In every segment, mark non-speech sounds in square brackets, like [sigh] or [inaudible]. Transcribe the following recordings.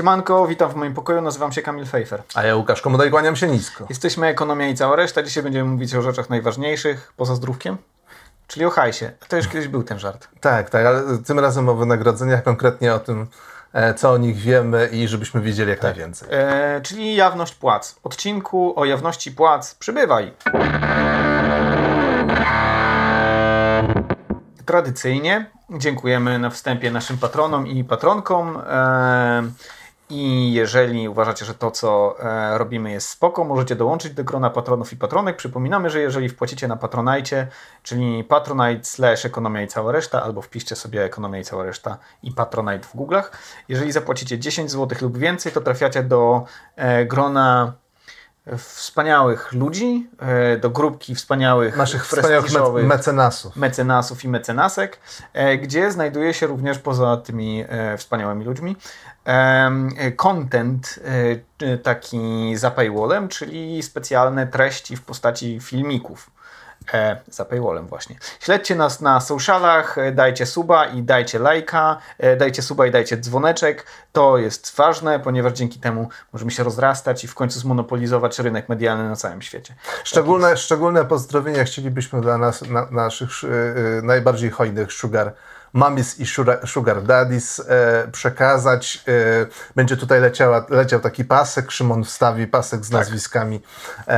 Siemanko, witam w moim pokoju, nazywam się Kamil Fejfer. A ja Łukasz Komodaj, kłaniam się nisko. Jesteśmy Ekonomia i cała reszta. Dzisiaj będziemy mówić o rzeczach najważniejszych, poza zdrówkiem, czyli o hajsie. To już kiedyś był ten żart. Tak, tak, ale tym razem o wynagrodzeniach, konkretnie o tym, e, co o nich wiemy i żebyśmy wiedzieli jak najwięcej. E, czyli jawność płac. Odcinku o jawności płac przybywaj. Tradycyjnie dziękujemy na wstępie naszym patronom i patronkom. E, I jeżeli uważacie, że to, co e, robimy jest spoko, możecie dołączyć do grona patronów i patronek. Przypominamy, że jeżeli wpłacicie na Patronite, czyli patronite slash ekonomia i cała reszta, albo wpiszcie sobie ekonomia i cała reszta i patronite w Google'ach. Jeżeli zapłacicie 10 zł lub więcej, to trafiacie do e, grona wspaniałych ludzi, e, do grupki wspaniałych, Naszych wspaniałych mecenasów. mecenasów i mecenasek, e, gdzie znajduje się również poza tymi e, wspaniałymi ludźmi content taki za paywallem, czyli specjalne treści w postaci filmików. E, za paywallem właśnie. Śledźcie nas na socialach, e, dajcie suba i dajcie lajka, e, dajcie suba i dajcie dzwoneczek. To jest ważne, ponieważ dzięki temu możemy się rozrastać i w końcu zmonopolizować rynek medialny na całym świecie. Szczególne, szczególne pozdrowienia chcielibyśmy dla nas, na, naszych y, y, najbardziej hojnych sugar mamis i sugar, daddies e, przekazać. E, będzie tutaj leciała, leciał taki pasek, Szymon wstawi pasek z nazwiskami e,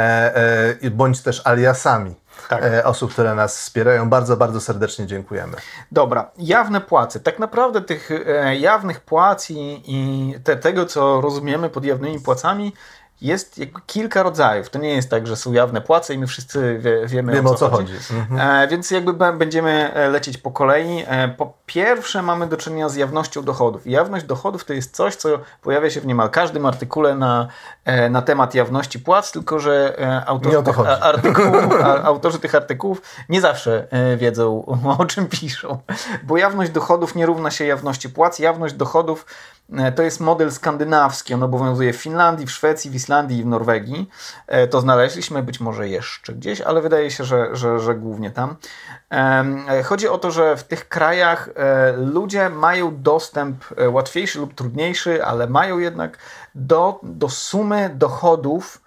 e, bądź też aliasami Tak. e, osób, które nas wspierają. Bardzo, bardzo serdecznie dziękujemy. Dobra, jawne płace. Tak naprawdę tych e, jawnych płac i, i te, tego, co rozumiemy pod jawnymi płacami, jest kilka rodzajów. To nie jest tak, że są jawne płace i my wszyscy wie, wiemy, Wiemy, o co, chodzi. Mhm. E, więc jakby będziemy e, lecieć po kolei. E, po pierwsze mamy do czynienia z jawnością dochodów. I jawność dochodów to jest coś, co pojawia się w niemal każdym artykule na, e, na temat jawności płac, tylko że e, autorzy, o tych chodzi. artykułów, [laughs] a, autorzy tych artykułów nie zawsze e, wiedzą, o czym piszą. Bo jawność dochodów nie równa się jawności płac. Jawność dochodów to jest model skandynawski. On obowiązuje w Finlandii, w Szwecji, w Islandii i w Norwegii. E, To znaleźliśmy być może jeszcze gdzieś, ale wydaje się, że, że, że głównie tam. E, Chodzi o to, że w tych krajach e, ludzie mają dostęp e, łatwiejszy lub trudniejszy, ale mają jednak do, do sumy dochodów e,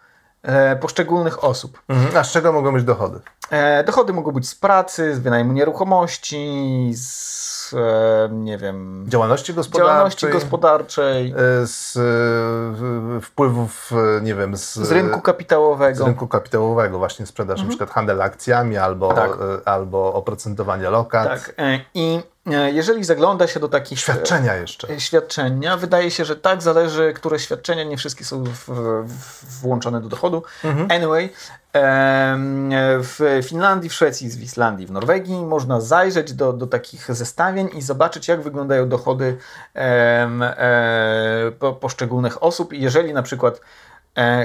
poszczególnych osób. Mhm. A z czego mogą być dochody? E, Dochody mogą być z pracy, z wynajmu nieruchomości, z e, nie wiem, Działalności gospodarczej? działalności gospodarczej, e, z e, wpływów, e, nie wiem, z, z rynku z kapitałowego. rynku kapitałowego, właśnie sprzedaż, na przykład handel akcjami albo, Tak. e, albo oprocentowanie lokat. Tak. e, I e, jeżeli zagląda się do takich Świadczenia jeszcze. e, świadczenia, wydaje się, że tak zależy, które świadczenia, nie wszystkie są w, w, włączone do dochodu. Anyway, em, w Finlandii, w Szwecji, w Islandii, w Norwegii można zajrzeć do, do takich zestawień i zobaczyć, jak wyglądają dochody e, poszczególnych osób. Jeżeli na przykład E,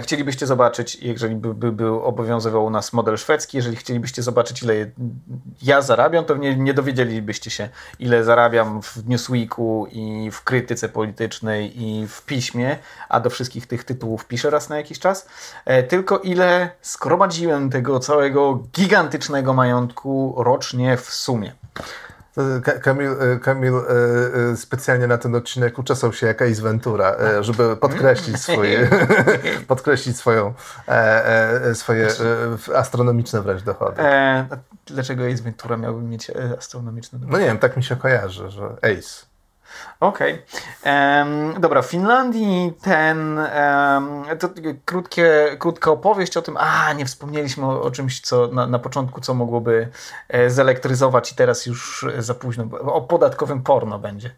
chcielibyście zobaczyć, jeżeli by, by obowiązywał u nas model szwedzki, jeżeli chcielibyście zobaczyć, ile ja zarabiam, to nie, nie dowiedzielibyście się, ile zarabiam w Newsweeku i w krytyce politycznej i w piśmie, a do wszystkich tych tytułów piszę raz na jakiś czas, e, tylko ile skromadziłem tego całego gigantycznego majątku rocznie w sumie. Ka- Kamil, e, Kamil e, e, specjalnie na ten odcinek uczesał się jak Ace Ventura, e, żeby podkreślić [laughs] swoje, [laughs] podkreślić swoją, e, e, swoje e, astronomiczne wręcz dochody. E, dlaczego Ace Ventura miałby mieć e, astronomiczne dochody? No nie wiem, tak mi się kojarzy, że Ace. Okej. Em, Dobra, w Finlandii ten. em, to krótkie, krótka opowieść o tym. A, nie wspomnieliśmy o, o czymś, co na, na początku, co mogłoby e, zelektryzować, i teraz już za późno. O podatkowym porno będzie.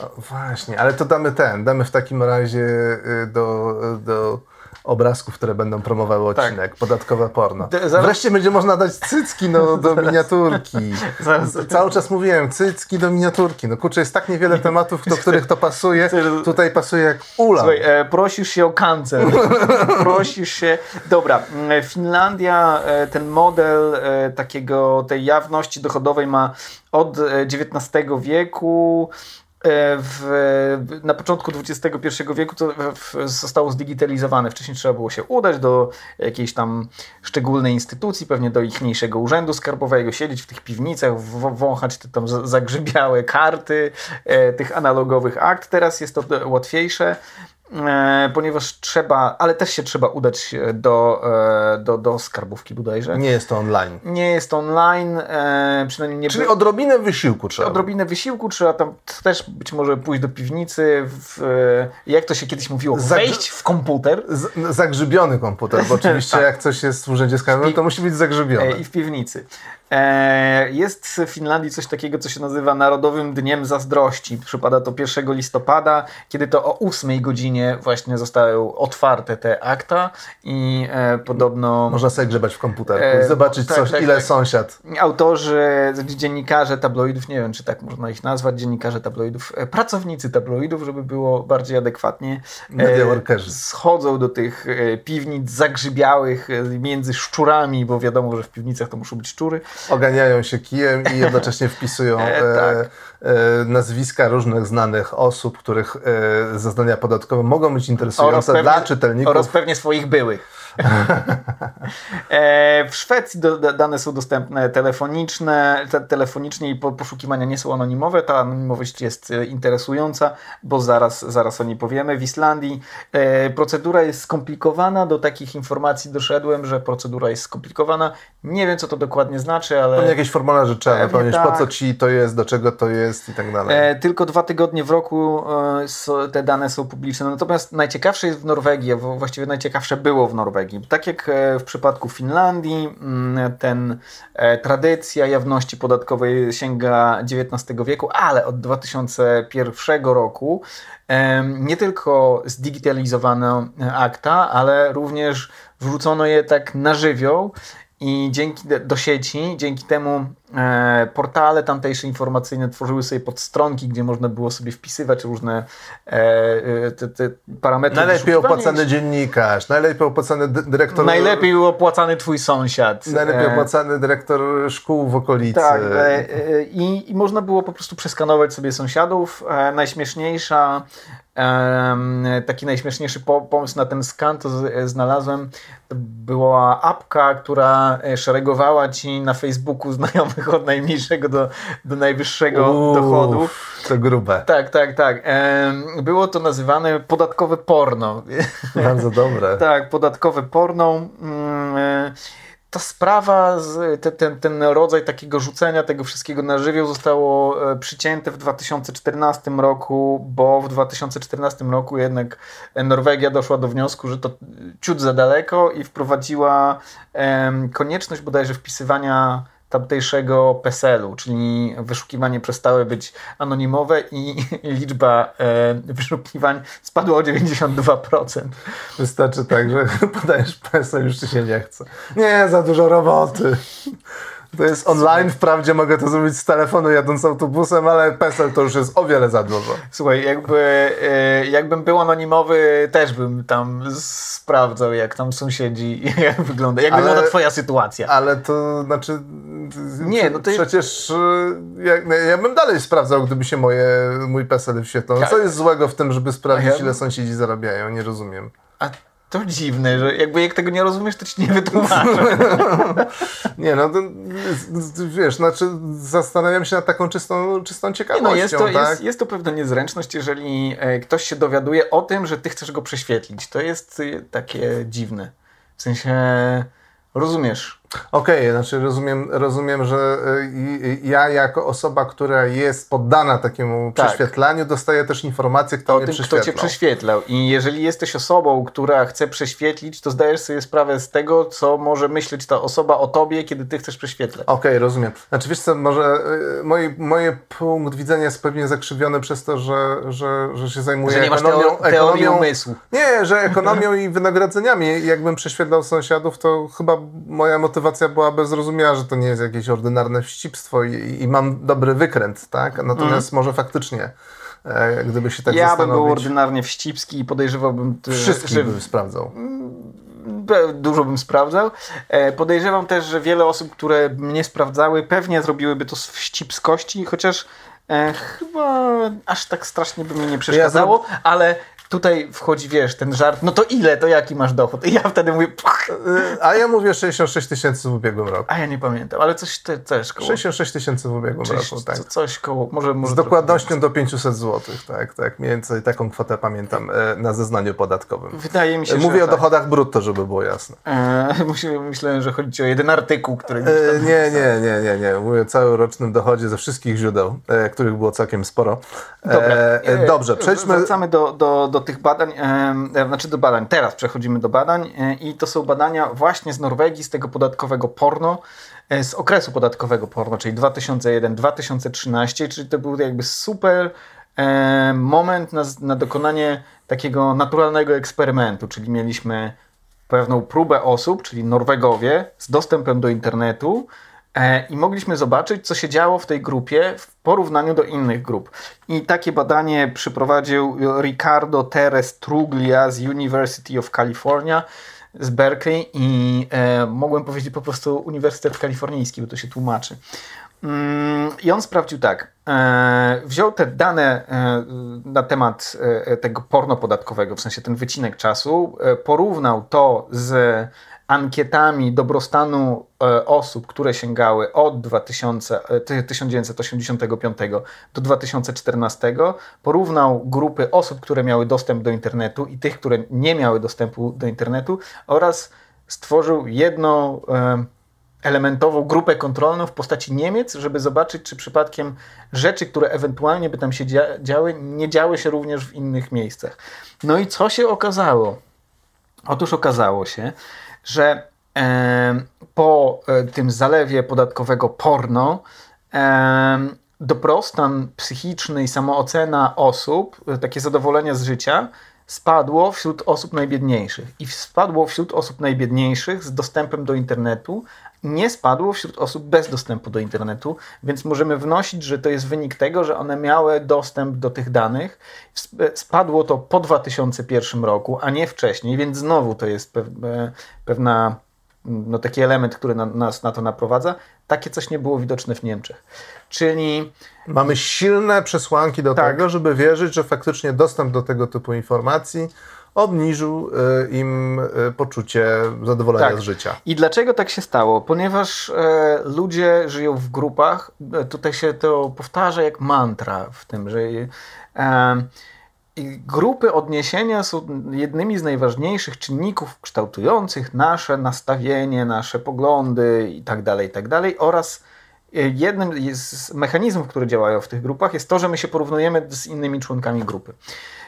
O, właśnie, ale to damy ten, damy w takim razie y, do, do obrazków, które będą promowały odcinek. Podatkowe porno. Zaraz- Wreszcie będzie można dać cycki no, do miniaturki. [laughs] Zaraz- Cały czas mówiłem, cycki do miniaturki. No kurczę, jest tak niewiele tematów, do których to pasuje. [laughs] Tutaj pasuje jak ula. Słuchaj, e, prosisz się o cancel. [laughs] prosisz się. Dobra, Finlandia, e, ten model e, takiego, tej jawności dochodowej ma od e, XIX wieku. E, W, na początku XXI wieku to zostało zdigitalizowane. Wcześniej trzeba było się udać do jakiejś tam szczególnej instytucji, pewnie do ichniejszego urzędu skarbowego, siedzieć w tych piwnicach, wąchać te tam za- zagrzybiałe karty e, tych analogowych akt. Teraz jest to łatwiejsze. E, ponieważ trzeba, ale też się trzeba udać do, e, do, do skarbówki bodajże. Nie jest to online. Nie jest to online, e, przynajmniej nie Czyli by- odrobinę wysiłku trzeba. odrobinę wysiłku, trzeba tam też być może pójść do piwnicy, w, e, jak to się kiedyś mówiło, Zagr- wejść w komputer Z, zagrzybiony komputer, bo oczywiście [laughs] Tak. jak coś jest w urzędzie skarbowym, to musi być zagrzybiony. e, i w piwnicy. E, Jest w Finlandii coś takiego, co się nazywa Narodowym Dniem Zazdrości. Przypada to 1 listopada, kiedy to o 8 godzinie właśnie zostały otwarte te akta i e, podobno Można sobie grzebać w komputerku E, i zobaczyć, tak, coś, tak, ile tak. sąsiad. autorzy, dziennikarze tabloidów, nie wiem czy tak można ich nazwać, dziennikarze tabloidów, pracownicy tabloidów, żeby było bardziej adekwatnie, Media e, workerzy. schodzą do tych piwnic zagrzybiałych między szczurami, bo wiadomo, że w piwnicach to muszą być szczury. Oganiają się kijem i jednocześnie [laughs] wpisują E, e, tak. e, nazwiska różnych znanych osób, których zeznania podatkowe mogą być interesujące dla czytelników. oraz pewnie swoich byłych. [laughs] w Szwecji dane są dostępne telefoniczne, te, telefonicznie i po, poszukiwania nie są anonimowe. Ta anonimowość jest interesująca, bo zaraz, zaraz o niej powiemy. W Islandii procedura jest skomplikowana. Do takich informacji doszedłem, że procedura jest skomplikowana. Nie wiem, co to dokładnie znaczy, ale... Pewnie jakieś formularze trzeba Pewnie wypełnić, po tak. co ci to jest, do czego to jest i tak dalej. E, tylko dwa tygodnie w roku e, te dane są publiczne. Natomiast najciekawsze jest w Norwegii, a właściwie najciekawsze było w Norwegii. Tak jak e, w przypadku Finlandii, mm, ten e, tradycja jawności podatkowej sięga XIX wieku, ale od 2001 roku nie tylko zdigitalizowano akta, ale również wrzucono je tak na żywioł i dzięki do sieci, dzięki temu portale tamtejsze informacyjne tworzyły sobie podstronki, gdzie można było sobie wpisywać różne e, e, te, te parametry. Najlepiej opłacany dziennikarz, najlepiej opłacany dy- dyrektor. Najlepiej opłacany twój sąsiad. Najlepiej E, opłacany dyrektor szkół w okolicy. Tak, e, e, i, i można było po prostu przeskanować sobie sąsiadów. E, najśmieszniejsza, taki najśmieszniejszy po, pomysł na ten skan to e, znalazłem. To była apka, która e, szeregowała ci na Facebooku znajomych [laughs] od najmniejszego do, do najwyższego Uff, dochodu. To grube. Tak, tak, tak. Było to nazywane podatkowe porno. [laughs] Bardzo dobre. Tak, podatkowe porno. Mm, e, Ta sprawa, ten, ten rodzaj takiego rzucenia tego wszystkiego na żywioł zostało e, przycięte w 2014 roku, bo w 2014 roku jednak Norwegia doszła do wniosku, że to ciut za daleko i wprowadziła konieczność bodajże wpisywania tamtejszego PESEL-u, czyli wyszukiwanie przestały być anonimowe i [laughs] liczba e, wyszukiwań spadła o 92%. Wystarczy tak, że [laughs] podajesz PESEL, już ci się nie chce. Nie, za dużo roboty. To jest online, wprawdzie mogę to zrobić z telefonu jadąc autobusem, ale PESEL to już jest o wiele za dużo. Słuchaj, jakby, e, jakbym był anonimowy, też bym tam sprawdzał, jak tam sąsiedzi, [laughs] jak wygląda, jak Ale- wygląda twoja sytuacja. Ale to znaczy. Nie, no to- Przecież y, ja, no, ja bym dalej sprawdzał, gdyby się moje, mój PESEL wyświetlał. Tak. Co jest złego w tym, żeby sprawdzić, ile sąsiedzi zarabiają? Nie rozumiem. A to dziwne, że jakby jak tego nie rozumiesz, to ci nie wytłumaczę. [laughs] Nie, no to, wiesz, znaczy zastanawiam się nad taką czystą, czystą Nie, ciekawością, no jest, to, tak? jest, jest to pewna niezręczność, jeżeli e, ktoś się dowiaduje o tym, że ty chcesz go prześwietlić. To jest e, takie dziwne. W sensie, rozumiesz, Okej, znaczy rozumiem, rozumiem, że y, ja jako osoba, która jest poddana takiemu Tak. prześwietlaniu, dostaję też informację, kto o mnie tym, kto prześwietlał. cię prześwietlał. I jeżeli jesteś osobą, która chce prześwietlić, to zdajesz sobie sprawę z tego, co może myśleć ta osoba o tobie, kiedy ty chcesz prześwietlać. Okej, rozumiem. Znaczy wiesz co, może y, moi, moje punkt widzenia jest pewnie zakrzywiony przez to, że, że, że się zajmuję Że nie masz ekonomią. teo- teorii umysłu. Nie, że ekonomią [laughs] i wynagrodzeniami. Jakbym prześwietlał sąsiadów, to chyba moja motywacja byłaby zrozumiała, że to nie jest jakieś ordynarne wścibstwo i, i mam dobry wykręt, tak? Natomiast może faktycznie, e, gdyby się tak Mhm. ja bym był zastanowić, ordynarnie wścibski i podejrzewałbym, t- wszystkich że bym sprawdzał. Be- Dużo bym sprawdzał. E, Podejrzewam też, że wiele osób, które mnie sprawdzały, pewnie zrobiłyby to z wścibskości, chociaż e, chyba aż tak strasznie by mi nie przeszkadzało, ale tutaj wchodzi, wiesz, ten żart, no to ile, to jaki masz dochód? I ja wtedy mówię, pach, A ja mówię 66 tysięcy w ubiegłym roku. a ja nie pamiętam, ale coś te, też koło, 66 tysięcy w ubiegłym coś, roku, tak. co- coś koło, może, może Z dokładnością do 500 zł, tak, tak. Mniej więcej taką kwotę pamiętam e, na zeznaniu podatkowym. Wydaje mi się, Mówię że o tak. dochodach brutto, żeby było jasne. E, [laughs] myślałem, że chodzi o jeden artykuł, który E, nie, nie, nie, nie, nie. Mówię o całorocznym dochodzie ze wszystkich źródeł, e, których było całkiem sporo. E, Dobra. e, dobrze, przejdźmy. Wracamy do, do, do tych badań, e, znaczy do badań. Teraz przechodzimy do badań e, i to są badania właśnie z Norwegii, z tego podatkowego porno, e, z okresu podatkowego porno, czyli 2001-2013, czyli to był jakby super e, moment na, na dokonanie takiego naturalnego eksperymentu, czyli mieliśmy pewną próbę osób, czyli Norwegowie, z dostępem do internetu i mogliśmy zobaczyć, co się działo w tej grupie w porównaniu do innych grup. I takie badanie przeprowadził Ricardo Teres Truglia z University of California z Berkeley i e, mogłem powiedzieć po prostu Uniwersytet Kalifornijski, bo to się tłumaczy. Mm, I on sprawdził tak. E, wziął te dane e, na temat e, tego porno podatkowego, w sensie ten wycinek czasu, e, porównał to z ankietami dobrostanu e, osób, które sięgały od 2000, e, ty- 1985 do 2014, porównał grupy osób, które miały dostęp do internetu i tych, które nie miały dostępu do internetu oraz stworzył jedną e, elementową grupę kontrolną w postaci Niemiec, żeby zobaczyć, czy przypadkiem rzeczy, które ewentualnie by tam się dzia- działy, nie działy się również w innych miejscach. No i co się okazało? Otóż okazało się, że po e, tym zalewie podatkowego porno dobrostan psychiczny i samoocena osób, e, takie zadowolenie z życia spadło wśród osób najbiedniejszych. I spadło wśród osób najbiedniejszych z dostępem do internetu, nie spadło wśród osób bez dostępu do internetu, więc możemy wnosić, że to jest wynik tego, że one miały dostęp do tych danych. Sp- Spadło to po 2001 roku, a nie wcześniej, więc znowu to jest e, pewna, no taki element, który na, nas na to naprowadza. Takie coś nie było widoczne w Niemczech. Czyli Mamy silne przesłanki do Tak. tego, żeby wierzyć, że faktycznie dostęp do tego typu informacji obniżył e, im e, poczucie zadowolenia Tak. z życia. I dlaczego tak się stało? Ponieważ e, ludzie żyją w grupach, tutaj się to powtarza jak mantra w tym, że i grupy odniesienia są jednymi z najważniejszych czynników kształtujących nasze nastawienie, nasze poglądy itd., itd. oraz e, jednym z mechanizmów, które działają w tych grupach jest to, że my się porównujemy z innymi członkami grupy.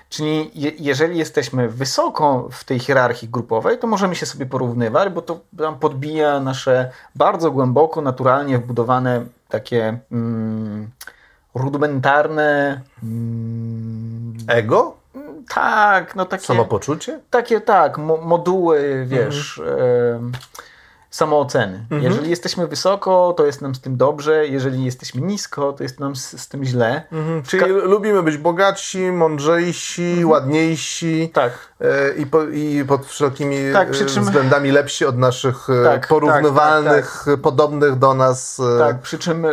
Czyli je, jeżeli jesteśmy wysoko w tej hierarchii grupowej, to możemy się sobie porównywać, bo to podbija nasze bardzo głęboko, naturalnie wbudowane takie mm, rudymentarne. Mm, Ego? tak, no takie. Samopoczucie? Takie tak, mo moduły, wiesz, em, samooceny. Mhm. Jeżeli jesteśmy wysoko, to jest nam z tym dobrze, jeżeli jesteśmy nisko, to jest nam z, z tym źle. Czyli lubimy być bogatsi, mądrzejsi, ładniejsi Tak. e, i, po, i pod wszelkimi Tak, e, czym- względami lepsi od naszych e, Tak, porównywalnych, podobnych do nas e, Tak, przy czym e,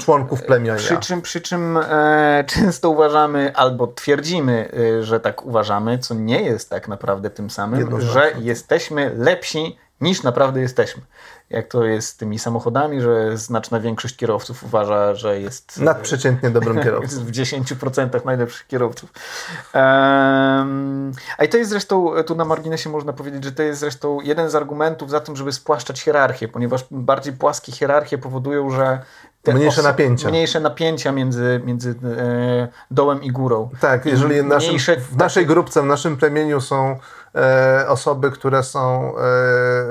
członków plemienia. Przy czym, przy czym e, [laughs] często uważamy albo twierdzimy, że tak uważamy, co nie jest tak naprawdę tym samym, że jesteśmy lepsi niż naprawdę jesteśmy. Jak to jest z tymi samochodami, że znaczna większość kierowców uważa, że jest Nadprzeciętnie dobrym [laughs] kierowcą. w 10% najlepszych kierowców. Em, a i to jest zresztą, tu na marginesie można powiedzieć, że to jest zresztą jeden z argumentów za tym, żeby spłaszczać hierarchię, ponieważ bardziej płaskie hierarchie powodują, że Mniejsze napięcia. Mniejsze napięcia między, między e, dołem i górą. Tak, jeżeli naszym, Mniejsze- w naszej grupce, w naszym plemieniu są e, osoby, które są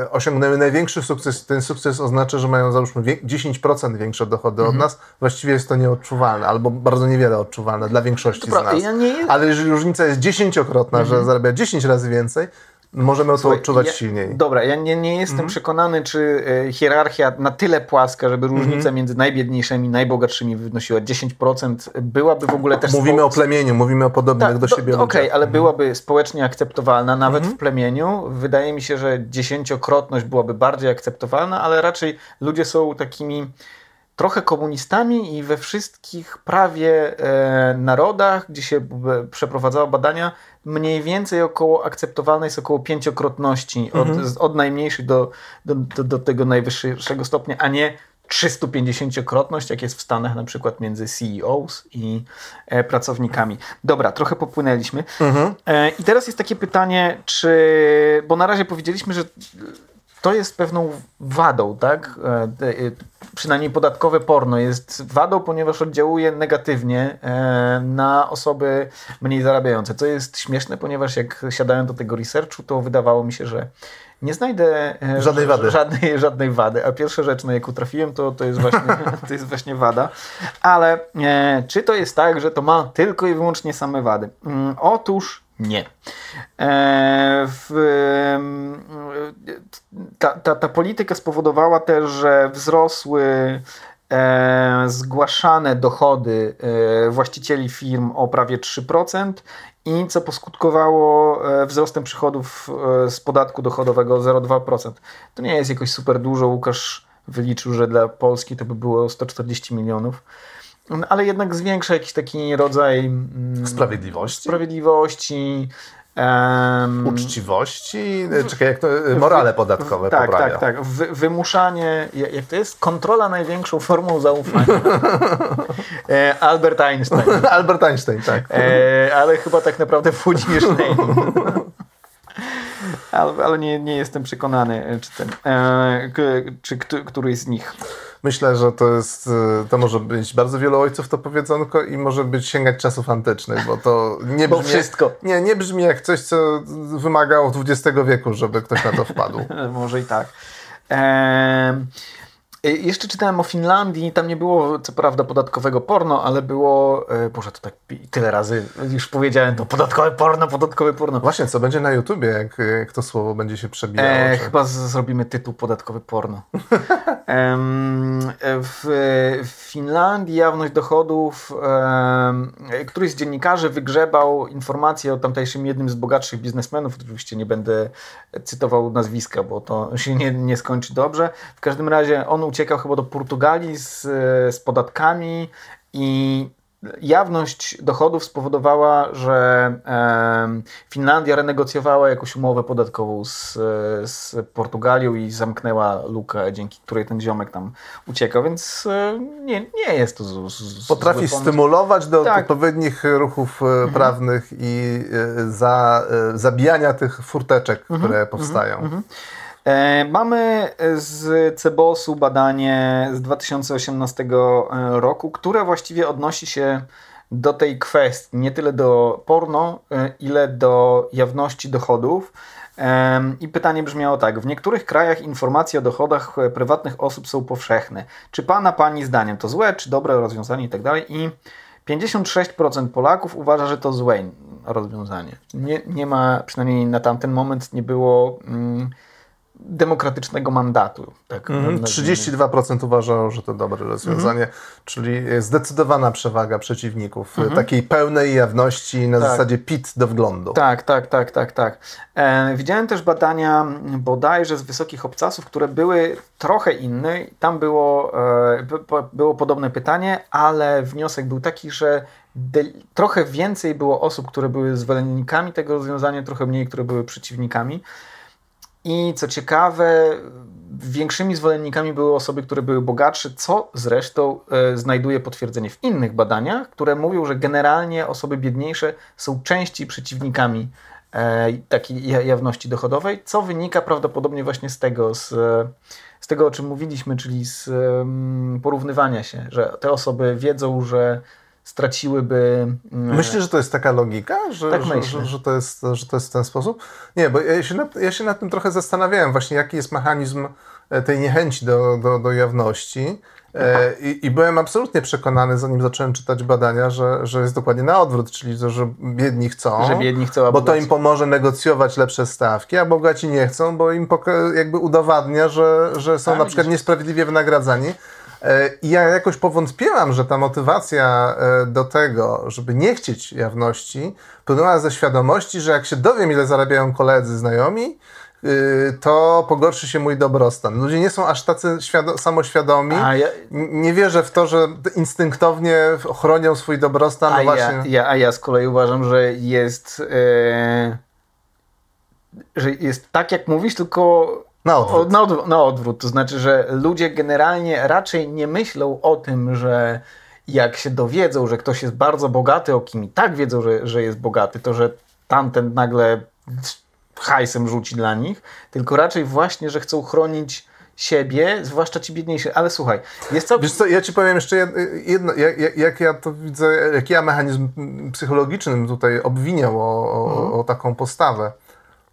e, osiągnęły największy sukces, ten sukces oznacza, że mają załóżmy wie, 10% większe dochody Mhm. od nas, właściwie jest to nieodczuwalne, albo bardzo niewiele odczuwalne dla większości To z nas. ja nie- Ale jeżeli różnica jest dziesięciokrotna, że zarabia 10 razy więcej, możemy to Słuchaj, odczuwać ja, silniej. Dobra, ja nie, nie jestem Mhm. przekonany, czy e, hierarchia na tyle płaska, żeby różnica między najbiedniejszymi i najbogatszymi wynosiła 10%, byłaby w ogóle też Mówimy spo- o plemieniu, mówimy o podobnych Tak, do do- siebie Okej. Mhm. ale byłaby społecznie akceptowalna nawet w plemieniu. Wydaje mi się, że dziesięciokrotność byłaby bardziej akceptowalna, ale raczej ludzie są takimi trochę komunistami i we wszystkich prawie e, narodach, gdzie się b, przeprowadzało badania, mniej więcej około akceptowalnej jest około pięciokrotności mhm. od, od najmniejszych do, do, do, do tego najwyższego stopnia, a nie 350-krotność, jak jest w Stanach na przykład między CEOs i e, pracownikami. Dobra, trochę popłynęliśmy. Mhm. E, I teraz jest takie pytanie, czy, bo na razie powiedzieliśmy, że to jest pewną wadą, tak? E, e, przynajmniej podatkowe porno jest wadą, ponieważ oddziałuje negatywnie e, na osoby mniej zarabiające. Co jest śmieszne, ponieważ jak siadałem do tego researchu, to wydawało mi się, że nie znajdę żadnej wady. Żadnej, żadnej wady. A pierwsza rzecz, na jaką trafiłem, to, to, jest, właśnie, [laughs] to jest właśnie wada. Ale e, czy to jest tak, że to ma tylko i wyłącznie same wady? Mm, otóż nie. E, w, ta, ta, ta polityka spowodowała też, że wzrosły e, zgłaszane dochody e, właścicieli firm o prawie 3% i co poskutkowało e, wzrostem przychodów e, z podatku dochodowego 0,2%. To nie jest jakoś super dużo. Łukasz wyliczył, że dla Polski to by było 140 milionów. No, ale jednak zwiększa jakiś taki rodzaj mm, sprawiedliwości. Sprawiedliwości. Um, Uczciwości, czekaj, jak to, morale podatkowe Tak, poprawia. tak, tak. Wy, wymuszanie, jak to jest? Kontrola największą formą zaufania. [laughs] e, Albert Einstein. [laughs] Albert Einstein, tak. E, ale chyba tak naprawdę Włodzimierz Lenin. [laughs] ale, ale nie, nie jestem przekonany, czy, ten, e, czy, czy któryś z nich. Myślę, że to jest, y, to może być bardzo wielu ojców to powiedzonko i może być sięgać czasów antycznych, bo to nie brzmi, bo wszystko. Nie, nie brzmi jak coś, co wymagało XX wieku, żeby ktoś na to wpadł. [laughs] może i tak. Ehm, Y, jeszcze czytałem o Finlandii, tam nie było co prawda podatkowego porno, ale było, e, Boże, to tak tyle razy już powiedziałem to, podatkowe porno, podatkowe porno. Właśnie, co będzie na YouTubie, jak, jak to słowo będzie się przebijało? E, chyba z, zrobimy tytuł podatkowy porno. [laughs] e, w, w, Finlandii jawność dochodów, e, któryś z dziennikarzy wygrzebał informację o tamtejszym jednym z bogatszych biznesmenów, oczywiście nie będę cytował nazwiska, bo to się nie, nie skończy dobrze. W każdym razie on uciekał chyba do Portugalii z, z podatkami i jawność dochodów spowodowała, że Finlandia renegocjowała jakąś umowę podatkową z, z Portugalią i zamknęła lukę, dzięki której ten ziomek tam uciekał, więc nie, nie jest to z, z, Potrafi stymulować do tak. odpowiednich ruchów e, mhm. prawnych i e, za, e, zabijania tych furteczek, mhm. które powstają. Mhm. E, mamy z Cebosu badanie z 2018 e, roku, które właściwie odnosi się do tej kwestii, nie tyle do porno, e, ile do jawności dochodów. I pytanie brzmiało tak: W niektórych krajach informacje o dochodach prywatnych osób są powszechne. Czy pana, pani zdaniem to złe, czy dobre rozwiązanie i tak dalej? I 56% Polaków uważa, że to złe rozwiązanie. Nie, nie ma, przynajmniej na tamten moment, nie było. Mm, demokratycznego mandatu. Tak, mm, 32% uważało, że to dobre rozwiązanie, mm. czyli zdecydowana przewaga przeciwników, mm. takiej pełnej jawności na tak. zasadzie pit do wglądu. Tak, tak, tak, tak, tak. E, widziałem też badania bodajże z wysokich obcasów, które były trochę inne. Tam było, e, było podobne pytanie, ale wniosek był taki, że trochę więcej było osób, które były zwolennikami tego rozwiązania, trochę mniej, które były przeciwnikami. I co ciekawe, większymi zwolennikami były osoby, które były bogatsze, co zresztą e, znajduje potwierdzenie w innych badaniach, które mówią, że generalnie osoby biedniejsze są częściej przeciwnikami e, takiej jawności dochodowej, co wynika prawdopodobnie właśnie z tego, z, z tego o czym mówiliśmy, czyli z porównywania się, że te osoby wiedzą, że straciłyby. Mm, Myślę, że to jest taka logika, że, tak że, że, że, to jest, że to jest w ten sposób? Nie, bo ja się, nad, ja się nad tym trochę zastanawiałem, właśnie jaki jest mechanizm e, tej niechęci do, do, do jawności. E, I, I, byłem absolutnie przekonany, zanim zacząłem czytać badania, że, że jest dokładnie na odwrót, czyli to, że biedni chcą, że biedni chcą bo to im pomoże negocjować lepsze stawki, a bogaci nie chcą, bo im jakby udowadnia, że, że są a, na przykład niesprawiedliwie wynagradzani. E, I ja jakoś powątpiłam, że ta motywacja e, do tego, żeby nie chcieć jawności, płynęła ze świadomości, że jak się dowiem, ile zarabiają koledzy, znajomi, y, to pogorszy się mój dobrostan. Ludzie nie są aż tacy samoświadomi. Ja... Nie wierzę w to, że instynktownie chronią swój dobrostan. A, no ja, ja, a ja z kolei uważam, że jest, e... że jest tak, jak mówisz, tylko na odwrót. na, odwrót. na odwrót. To znaczy, że ludzie generalnie raczej nie myślą o tym, że jak się dowiedzą, że ktoś jest bardzo bogaty, o kim i tak wiedzą, że, że jest bogaty, to że tamten nagle hajsem rzuci dla nich, tylko raczej właśnie, że chcą chronić siebie, zwłaszcza ci biedniejsi. Ale słuchaj, jest to... Wiesz co, ja ci powiem jeszcze jedno, jak, jak ja to widzę, jaki ja mechanizm psychologiczny tutaj obwiniał o, o, mhm. o taką postawę.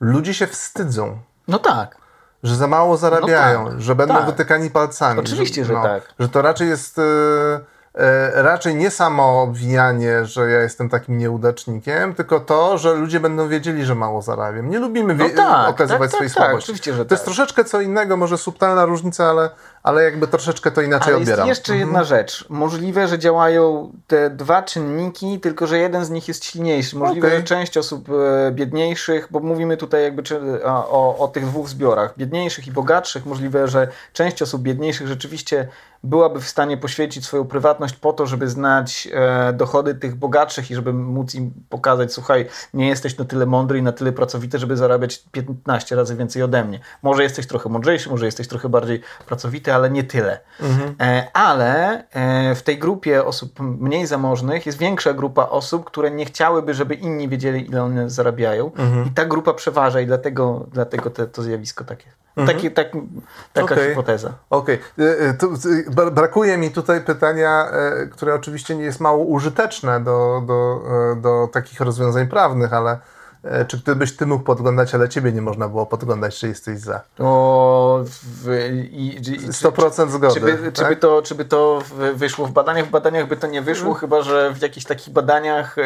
Ludzie się wstydzą. No tak że za mało zarabiają, no tak, że będą tak. wytykani palcami. Oczywiście, że, że no, tak. Że to raczej jest. E, raczej nie samo obwijanie, że ja jestem takim nieudacznikiem, tylko to, że ludzie będą wiedzieli, że mało zarabiam. Nie lubimy no tak, okazywać tak, swojej tak, słabości. oczywiście, że to jest tak. troszeczkę co innego, może subtelna różnica, ale, ale jakby troszeczkę to inaczej ale odbieram. jest jeszcze jedna mhm. rzecz. Możliwe, że działają te dwa czynniki, tylko że jeden z nich jest silniejszy. Możliwe, okay. że część osób e, biedniejszych, bo mówimy tutaj jakby o, o tych dwóch zbiorach, biedniejszych i bogatszych, możliwe, że część osób biedniejszych rzeczywiście byłaby w stanie poświęcić swoją prywatność po to, żeby znać e, dochody tych bogatszych i żeby móc im pokazać, słuchaj, nie jesteś na tyle mądry i na tyle pracowity, żeby zarabiać 15 razy więcej ode mnie. Może jesteś trochę mądrzejszy, może jesteś trochę bardziej pracowity, ale nie tyle. Mhm. E, ale e, w tej grupie osób mniej zamożnych jest większa grupa osób, które nie chciałyby, żeby inni wiedzieli, ile one zarabiają. Mhm. I ta grupa przeważa i dlatego, dlatego te, to zjawisko takie Mhm. Taki, tak, taka okay. hipoteza. Okej. Okay. Brakuje mi tutaj pytania, e, które oczywiście nie jest mało użyteczne do, do, e, do takich rozwiązań prawnych, ale e, czy gdybyś ty mógł podglądać, ale ciebie nie można było podglądać, czy jesteś za? O, w, i, i, 100% zgody. Czy by, tak? czy, by to, czy by to wyszło w badaniach? W badaniach by to nie wyszło, hmm. chyba że w jakichś takich badaniach...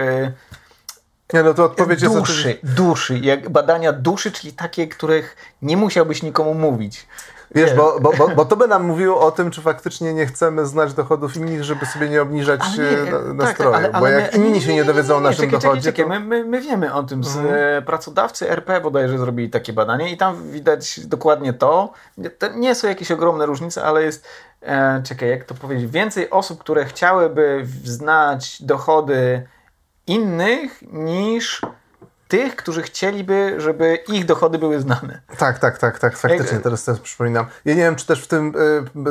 Nie, no to odpowiedź duszy, jest oczywiście... Duszy, jak badania duszy, czyli takie, których nie musiałbyś nikomu mówić. Wiesz, bo, bo, bo, bo, to by nam mówiło o tym, czy faktycznie nie chcemy znać dochodów innych, żeby sobie nie obniżać nie, e, tak, nastroju. Tak, ale, ale bo jak my, inni się nie, nie dowiedzą o naszym czekaj, dochodzie... Czekaj. To... My, my, wiemy o tym. Z, mhm. Pracodawcy RP bodajże zrobili takie badanie i tam widać dokładnie to. To nie są jakieś ogromne różnice, ale jest... E, czekaj, jak to powiedzieć? Więcej osób, które chciałyby znać dochody innych niż tych, którzy chcieliby, żeby ich dochody były znane. Tak, tak, tak, tak, faktycznie, teraz też przypominam. Ja nie wiem, czy też w tym,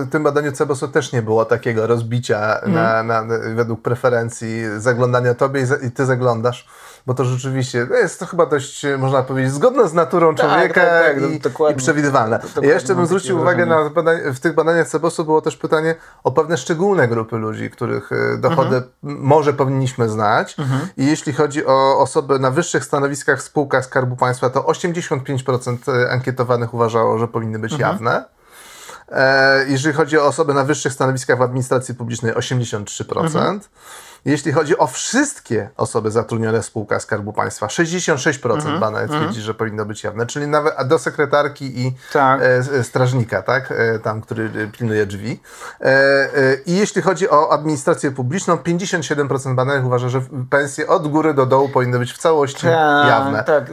y, tym badaniu Cebosu też nie było takiego rozbicia mm. na, na, według preferencji, zaglądania tobie i, i ty zaglądasz bo to rzeczywiście no jest to chyba dość, można powiedzieć, zgodne z naturą tak, człowieka tak, tak, i, i, przewidywalne. ja jeszcze bym zwrócił uwagę na badania, w tych badaniach Cebosu było też pytanie o pewne szczególne grupy ludzi, których e, dochody mhm. może powinniśmy znać mhm. i jeśli chodzi o osoby na wyższych stanowiskach w spółkach Skarbu Państwa, to 85% e, ankietowanych uważało, że powinny być mhm. jawne. E, jeżeli chodzi o osoby na wyższych stanowiskach w administracji publicznej, 83%. Mhm. Jeśli chodzi o wszystkie osoby zatrudnione w spółkach Skarbu Państwa, 66% mhm. badań mhm. twierdzi, że powinno być jawne, czyli nawet do sekretarki i tak. e, strażnika, tak, e, tam, który pilnuje drzwi. E, e I jeśli chodzi o administrację publiczną, 57% badanych uważa, że pensje od góry do dołu powinny być w całości tak, jawne. Tak.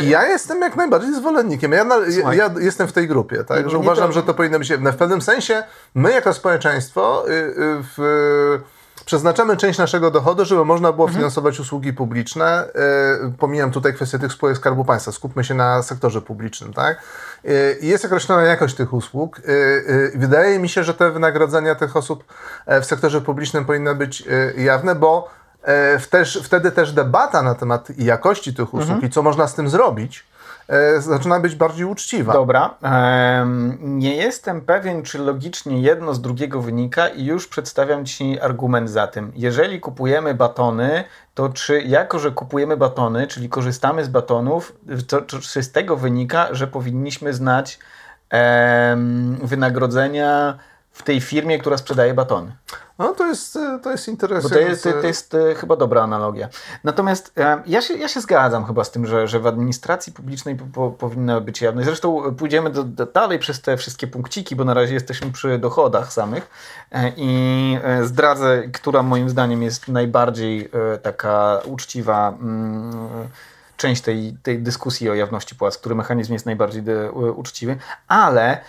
I ja jestem jak najbardziej zwolennikiem. Ja, ja, ja jestem w tej grupie, tak, że uważam, to... że to powinno być jawne. W pewnym sensie my jako społeczeństwo y, y, w przeznaczamy część naszego dochodu, żeby można było mhm. finansować usługi publiczne. Yy, pomijam tutaj kwestię tych spółek Skarbu Państwa. Skupmy się na sektorze publicznym, tak? Yy, jest określona jakość tych usług. Yy, wydaje mi się, że te wynagrodzenia tych osób w sektorze publicznym powinny być jawne, bo też, wtedy też debata na temat jakości tych usług mhm. i co można z tym zrobić, e, zaczyna być bardziej uczciwa. Dobra. nie jestem pewien, czy logicznie jedno z drugiego wynika i już przedstawiam Ci argument za tym. Jeżeli kupujemy batony, to czy jako, że kupujemy batony, czyli korzystamy z batonów, to, to czy z tego wynika, że powinniśmy znać wynagrodzenia w tej firmie, która sprzedaje batony? No to jest, to jest interesujące. To jest, to jest e, chyba dobra analogia. Natomiast e, ja się, ja się zgadzam chyba z tym, że, że w administracji publicznej po, powinna być jawność. Zresztą pójdziemy do, do, dalej przez te wszystkie punkciki, bo na razie jesteśmy przy dochodach samych e, i zdradzę, która moim zdaniem jest najbardziej taka uczciwa mm, część tej, tej dyskusji o jawności płac, który mechanizm jest najbardziej uczciwy, ale e,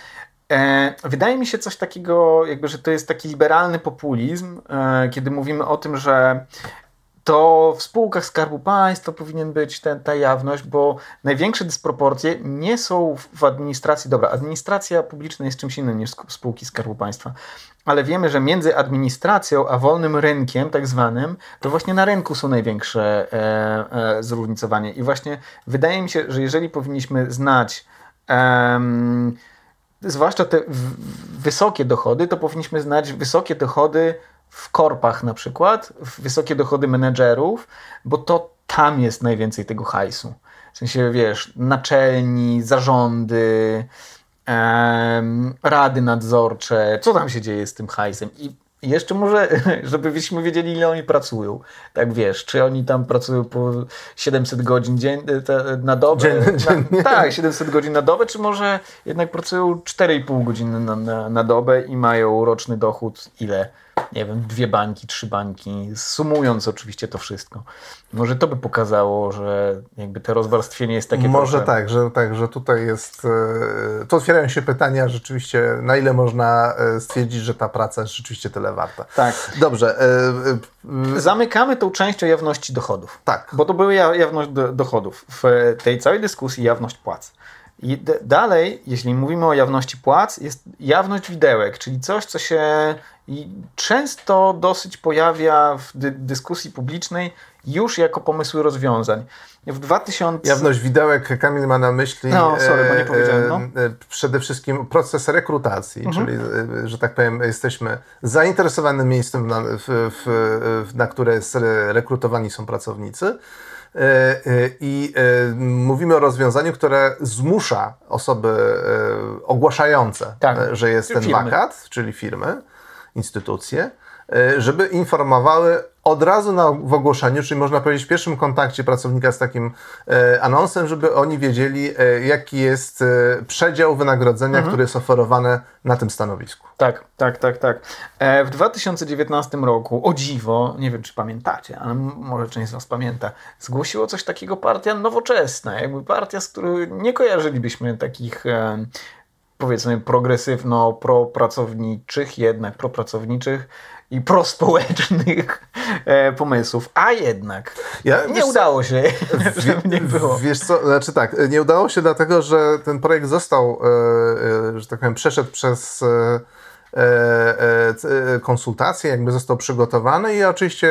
wydaje mi się coś takiego, jakby, że to jest taki liberalny populizm, e, kiedy mówimy o tym, że to w spółkach Skarbu Państwa powinien być ten, ta jawność, bo największe dysproporcje nie są w administracji. Dobra, administracja publiczna jest czymś innym niż spółki Skarbu Państwa, ale wiemy, że między administracją a wolnym rynkiem, tak zwanym, to właśnie na rynku są największe e, e, zróżnicowanie. I właśnie wydaje mi się, że jeżeli powinniśmy znać. E, zwłaszcza te wysokie dochody, to powinniśmy znać wysokie dochody w korpach na przykład, wysokie dochody menedżerów, bo to tam jest najwięcej tego hajsu. W sensie, wiesz, naczelni, zarządy, em, rady nadzorcze, co tam się dzieje z tym hajsem. I jeszcze może, [laughs] żebyśmy wiedzieli, ile oni pracują. Tak wiesz, czy oni tam pracują po 700 godzin dzien, na dobę? Dziennie, na, [laughs] tak, 700 godzin na dobę, czy może jednak pracują 4,5 godziny na, na, na dobę i mają roczny dochód ile? Nie wiem, dwie bańki, trzy bańki, sumując oczywiście to wszystko. Może to by pokazało, że jakby to rozwarstwienie jest takie Może tak, że, tak, że tutaj jest, e, tu otwierają się pytania rzeczywiście, na ile można e, stwierdzić, że ta praca jest rzeczywiście tyle warta. Tak. Dobrze. E, Zamykamy tą część o jawności dochodów. Tak. Bo to były jawność dochodów. W tej całej dyskusji jawność płac. I dalej, jeśli mówimy o jawności płac, jest jawność widełek, czyli coś, co się często dosyć pojawia w dy dyskusji publicznej już jako pomysły rozwiązań. W 2000... Jawność widełek Kamil ma na myśli no, sorry, bo nie powiedziałem, no. E, e, przede wszystkim proces rekrutacji, mhm. czyli, e, że tak powiem, jesteśmy zainteresowanym miejscem, na, w, w, na które rekrutowani są pracownicy. I mówimy o rozwiązaniu, które zmusza osoby ogłaszające, tak. że jest ten firmy. wakat, czyli firmy, instytucje, e, żeby informowały od razu na, w ogłoszeniu, czyli można powiedzieć w pierwszym kontakcie pracownika z takim e, anonsem, żeby oni wiedzieli, e, jaki jest e, przedział wynagrodzenia, mhm. który jest oferowany na tym stanowisku. Tak, tak, tak, tak. E, w 2019 roku, o dziwo, nie wiem czy pamiętacie, ale może część z Was pamięta, zgłosiło coś takiego partia nowoczesna, jakby partia, z której nie kojarzylibyśmy takich e, powiedzmy progresywno propracowniczych, jednak propracowniczych i prospołecznych e, pomysłów, a jednak ja, nie udało się, [laughs] nie było. Wiesz co, znaczy tak, nie udało się dlatego, że ten projekt został, e, e, że tak powiem, przeszedł przez e, e, e, konsultacje, jakby został przygotowany i oczywiście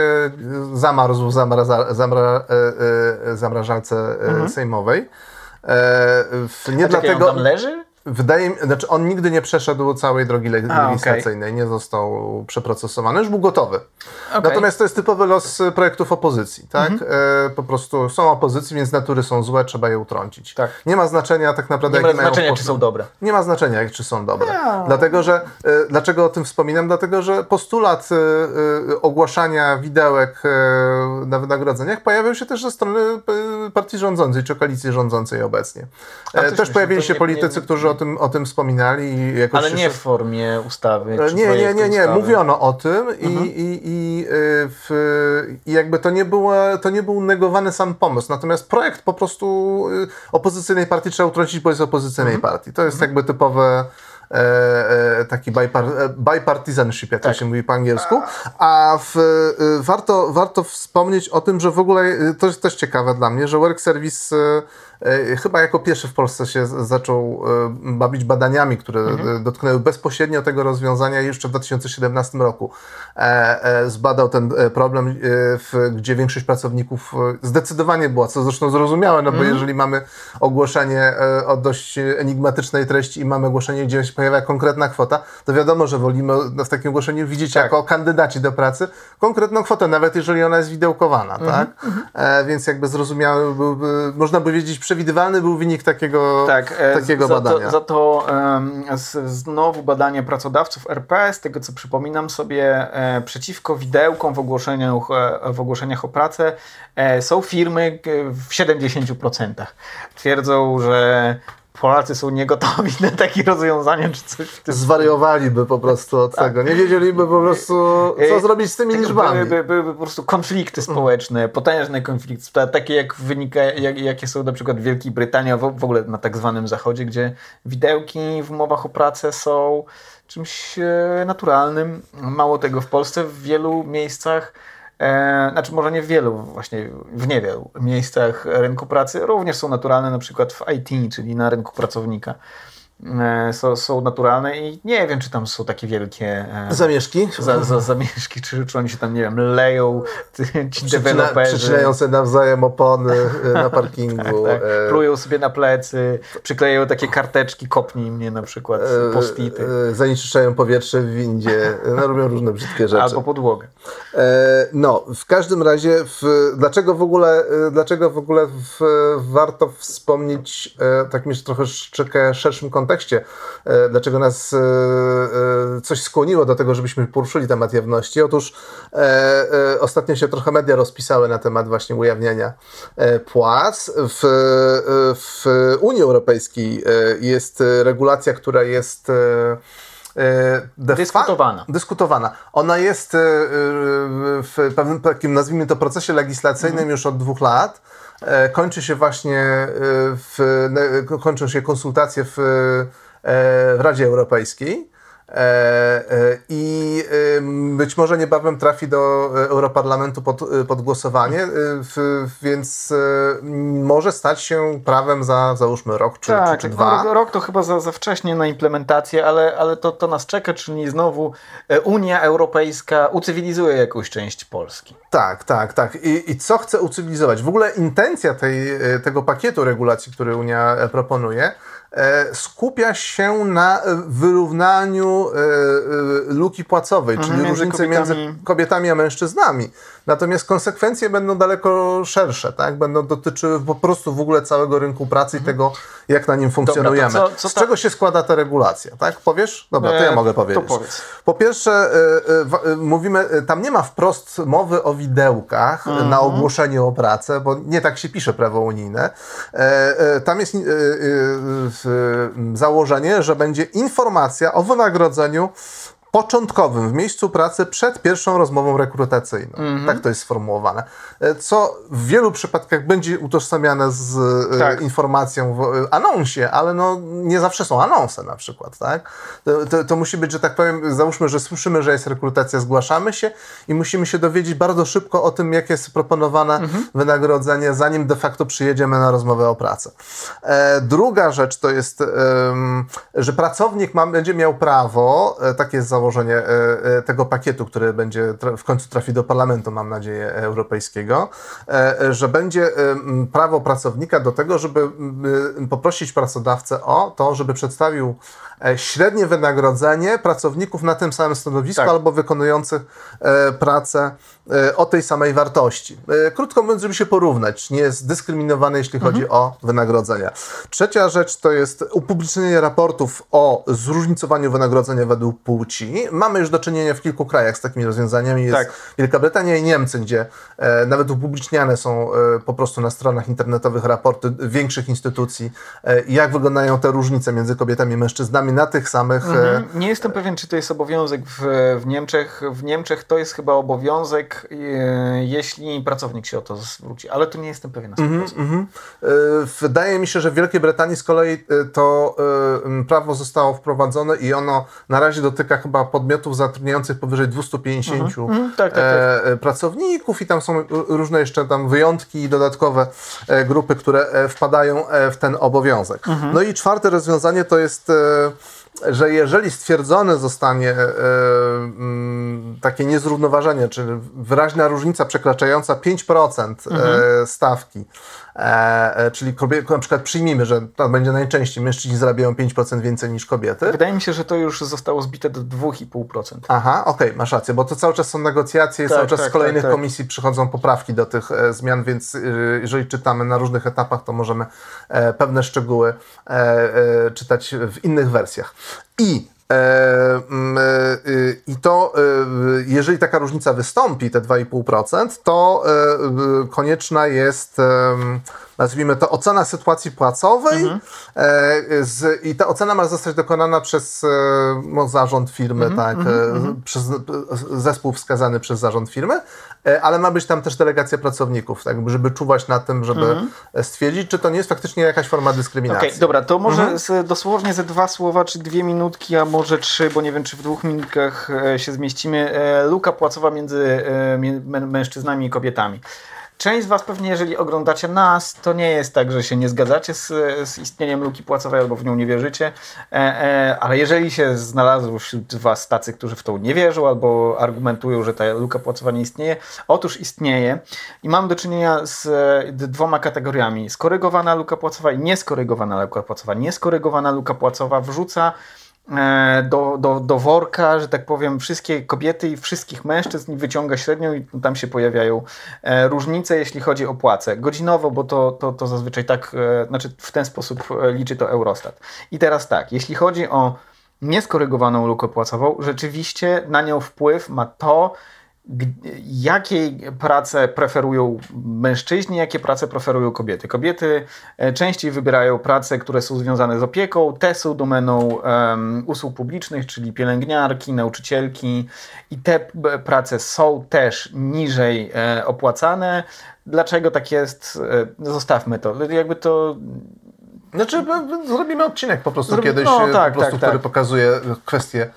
zamarzł w zamraza, zamra, zamrażalce mhm. sejmowej. nie a dlatego. on tam leży? Wydaje mi znaczy on nigdy nie przeszedł całej drogi legislacyjnej, okay. nie został przeprocesowany, już był gotowy. Okay. Natomiast to jest typowy los projektów opozycji, tak? Mm -hmm. e, po prostu są opozycji, więc natury są złe, trzeba je utrącić. Tak. Nie ma znaczenia tak naprawdę... Nie ma znaczenia, czy są dobre. Nie ma znaczenia, czy są dobre. Dlatego, że... E, dlaczego o tym wspominam? Dlatego, że postulat e, e ogłaszania widełek e, na wynagrodzeniach pojawiał się też ze strony e, partii rządzącej, czy koalicji rządzącej obecnie. też pojawili się politycy, nie, którzy tym, o tym wspominali. Jakoś Ale nie w formie ustawy. nie, nie, nie, nie. Ustawy. Mówiono o tym i, mhm. i, i, y, w, i jakby to nie, było, to nie był negowany sam pomysł. Natomiast projekt po prostu y, opozycyjnej partii trzeba utrącić, bo jest opozycyjnej mhm. partii. To jest mhm. jakby typowe E, e, taki bipar, e, bipartisanship, jak tak. to się mówi po angielsku. A w, warto, warto wspomnieć o tym, że w ogóle to jest też ciekawe dla mnie, że Work Service chyba jako pierwszy w Polsce się zaczął bawić badaniami, które mhm. dotknęły bezpośrednio tego rozwiązania jeszcze w 2017 roku. Zbadał ten problem, gdzie większość pracowników zdecydowanie była, co zresztą zrozumiałe, no bo mhm. jeżeli mamy ogłoszenie o dość enigmatycznej treści i mamy ogłoszenie, gdzie pojawia konkretna kwota, to wiadomo, że wolimy w takim ogłoszeniu widzieć tak. jako kandydaci do pracy konkretną kwotę, nawet jeżeli ona jest widełkowana, -hmm. tak? E, więc jakby zrozumiały byłby, można by wiedzieć, przewidywalny był wynik takiego, tak, e, takiego za badania. To, za to um, z, znowu badanie pracodawców RP, z tego co przypominam sobie, e, przeciwko widełkom w ogłoszeniach, e, w ogłoszeniach o pracę e, są firmy w 70%. Twierdzą, że Polacy są niegotowi [laughs] na takie rozwiązania, czy coś w tym Zwariowaliby po prostu od tego. Nie wiedzieliby po prostu, co E, zrobić z tymi tak, liczbami. Byłyby, byłyby po prostu konflikty społeczne, potężne konflikty, ta- takie jak wynika, jak, jakie są na przykład w Wielkiej Brytanii, a w, w ogóle na tak zwanym Zachodzie, gdzie widełki w umowach o pracę są czymś e, naturalnym. Mało tego, w Polsce w wielu miejscach E, znaczy może nie w wielu, właśnie w niewielu miejscach rynku pracy również są naturalne, na przykład w IT, czyli na rynku pracownika. E, są, są naturalne i nie wiem, czy tam są takie wielkie e, Zamieszki? za, za zamieszki, czy, czy oni się tam, nie wiem, leją, ty- ci deweloperzy. przycinają sobie nawzajem opony e, na parkingu. [laughs] Tak, e, plują sobie na plecy, przyklejają takie karteczki, kopnij mnie na przykład, postity. e, zanieczyszcza powietrze w windzie, no, robią różne brzydkie rzeczy. Albo podłogę. No, w każdym razie, w, dlaczego w ogóle, dlaczego w ogóle w, warto wspomnieć e, takim jeszcze trochę troszeczkę szerszym kontekście, e, dlaczego nas e, e, coś skłoniło do tego, żebyśmy poruszyli temat jawności? Otóż ostatnio się trochę media rozpisały na temat właśnie ujawniania płac. W, w Unii Europejskiej jest regulacja, która jest Dyskutowana. dyskutowana. Ona jest w pewnym takim, nazwijmy to, procesie legislacyjnym już od dwóch lat. E, Kończy się właśnie, e, w, kończą się konsultacje w, e, w Radzie Europejskiej. E, e, I e, być może niebawem trafi do Europarlamentu pod, pod głosowanie, e, więc e, może stać się prawem za załóżmy rok czy, Tak, czy, czy no, dwa. rok- rok to chyba za, za wcześnie na implementację, ale, ale to, to nas czeka, czyli znowu e, Unia Europejska ucywilizuje jakąś część Polski. Tak, tak, tak. I, I co chce ucywilizować? W ogóle intencja tej, e, tego pakietu regulacji, który Unia e, proponuje, e, skupia się na e, wyrównaniu e, e, luki płacowej, czyli między różnicy między kobietami. kobietami a mężczyznami. Natomiast konsekwencje będą daleko szersze, tak? Będą dotyczyły po prostu w ogóle całego rynku pracy i tego, jak na nim funkcjonujemy. co- co Z ta- czego się składa ta regulacja, tak? Powiesz? Dobra, to ja E, mogę powiedzieć. powiedz. Po pierwsze, e, e, e, mówimy, e, tam nie ma wprost mowy o widełkach e, Mhm. na ogłoszenie o pracę, bo nie tak się pisze prawo unijne. E, e, Tam jest e, e, założenie, że będzie informacja o wynagrodzeniu początkowym w miejscu pracy przed pierwszą rozmową rekrutacyjną. Mhm. Tak to jest sformułowane. E, Co w wielu przypadkach będzie utożsamiane z e, Tak. informacją w e, anonsie, ale no nie zawsze są anonse na przykład, tak? To, to, to musi być, że tak powiem, załóżmy, że słyszymy, że jest rekrutacja, zgłaszamy się i musimy się dowiedzieć bardzo szybko o tym, jakie jest proponowane Mhm. wynagrodzenie, zanim de facto przyjedziemy na rozmowę o pracę. E, druga rzecz to jest, że pracownik ma, będzie miał prawo, e, takie jest założenie e, e, tego pakietu, który będzie w końcu trafi do parlamentu, mam nadzieję, europejskiego, e, e, że będzie prawo pracownika do tego, żeby poprosić pracodawcę o to, żeby przedstawił średnie wynagrodzenie pracowników na tym samym stanowisku Tak. albo wykonujących e, pracę e, o tej samej wartości. E, krótko mówiąc, żeby się porównać, nie jest dyskryminowany, jeśli chodzi o wynagrodzenia. Trzecia rzecz to jest upublicznienie raportów o zróżnicowaniu wynagrodzenia według płci. Mamy już do czynienia w kilku krajach z takimi rozwiązaniami. Jest Tak. Wielka Brytania i Niemcy, gdzie e, nawet upubliczniane są e, po prostu na stronach internetowych raporty większych instytucji, e, jak wyglądają te różnice między kobietami i mężczyznami na tych samych e, Mhm. Nie jestem pewien, czy to jest obowiązek w, w Niemczech. W Niemczech to jest chyba obowiązek, e, jeśli pracownik się o to zwróci, ale tu nie jestem pewien na 100%. Mhm. E, Wydaje mi się, że w Wielkiej Brytanii z kolei to prawo zostało wprowadzone i ono na razie dotyka chyba podmiotów zatrudniających powyżej 250 mhm, tak, tak, tak. e, pracowników i tam są różne jeszcze tam wyjątki i dodatkowe grupy, które wpadają w ten obowiązek. Mhm. No i czwarte rozwiązanie to jest że jeżeli stwierdzone zostanie e, mm, takie niezrównoważenie, czyli wyraźna różnica przekraczająca 5% e, stawki, e, e, czyli kobiety, na przykład przyjmijmy, że to będzie najczęściej mężczyźni zarabiają 5% więcej niż kobiety. Wydaje mi się, że to już zostało zbite do 2,5%. Aha, okej, masz rację, bo to cały czas są negocjacje, Tak, cały czas tak, z kolejnych tak, tak. komisji przychodzą poprawki do tych e, zmian, więc e, jeżeli czytamy na różnych etapach, to możemy e, pewne szczegóły e, czytać w innych wersjach. I I to, e, jeżeli taka różnica wystąpi, te 2,5%, to e, y, konieczna jest nazwijmy to, ocena sytuacji płacowej mhm. e, z, i ta ocena ma zostać dokonana przez e, no, zarząd firmy, mhm. tak, mhm. e, mhm. przez zespół wskazany przez zarząd firmy, ale ma być tam też delegacja pracowników, tak, żeby czuwać na tym, żeby mhm. stwierdzić, czy to nie jest faktycznie jakaś forma dyskryminacji. Okay, dobra, to może mhm. z, dosłownie ze dwa słowa, czy dwie minutki, a może trzy, bo nie wiem, czy w dwóch minutkach się zmieścimy. Luka płacowa między mężczyznami i kobietami. Część z Was pewnie, jeżeli oglądacie nas, to nie jest tak, że się nie zgadzacie z, z istnieniem luki płacowej albo w nią nie wierzycie, e, e, ale jeżeli się znalazło wśród Was tacy, którzy w to nie wierzą albo argumentują, że ta luka płacowa nie istnieje, otóż istnieje i mam do czynienia z dwoma kategoriami. Skorygowana luka płacowa i nieskorygowana luka płacowa. Nieskorygowana luka płacowa wrzuca do, do, do worka, że tak powiem, wszystkie kobiety i wszystkich mężczyzn wyciąga średnią i tam się pojawiają e, różnice, jeśli chodzi o płace. Godzinowo, bo to, to, to zazwyczaj tak, e, znaczy w ten sposób liczy to Eurostat. I teraz tak, jeśli chodzi o nieskorygowaną lukę płacową, rzeczywiście na nią wpływ ma to, jakiej pracę preferują mężczyźni, jakie prace preferują kobiety. Kobiety e, częściej wybierają prace, które są związane z opieką, te są domeną um, usług publicznych, czyli pielęgniarki, nauczycielki i te prace są też niżej e, opłacane. Dlaczego tak jest? E, zostawmy to. Jakby to znaczy, zrobimy odcinek po prostu Zrobi... kiedyś, no, tak, po prostu, tak, który tak. pokazuje kwestię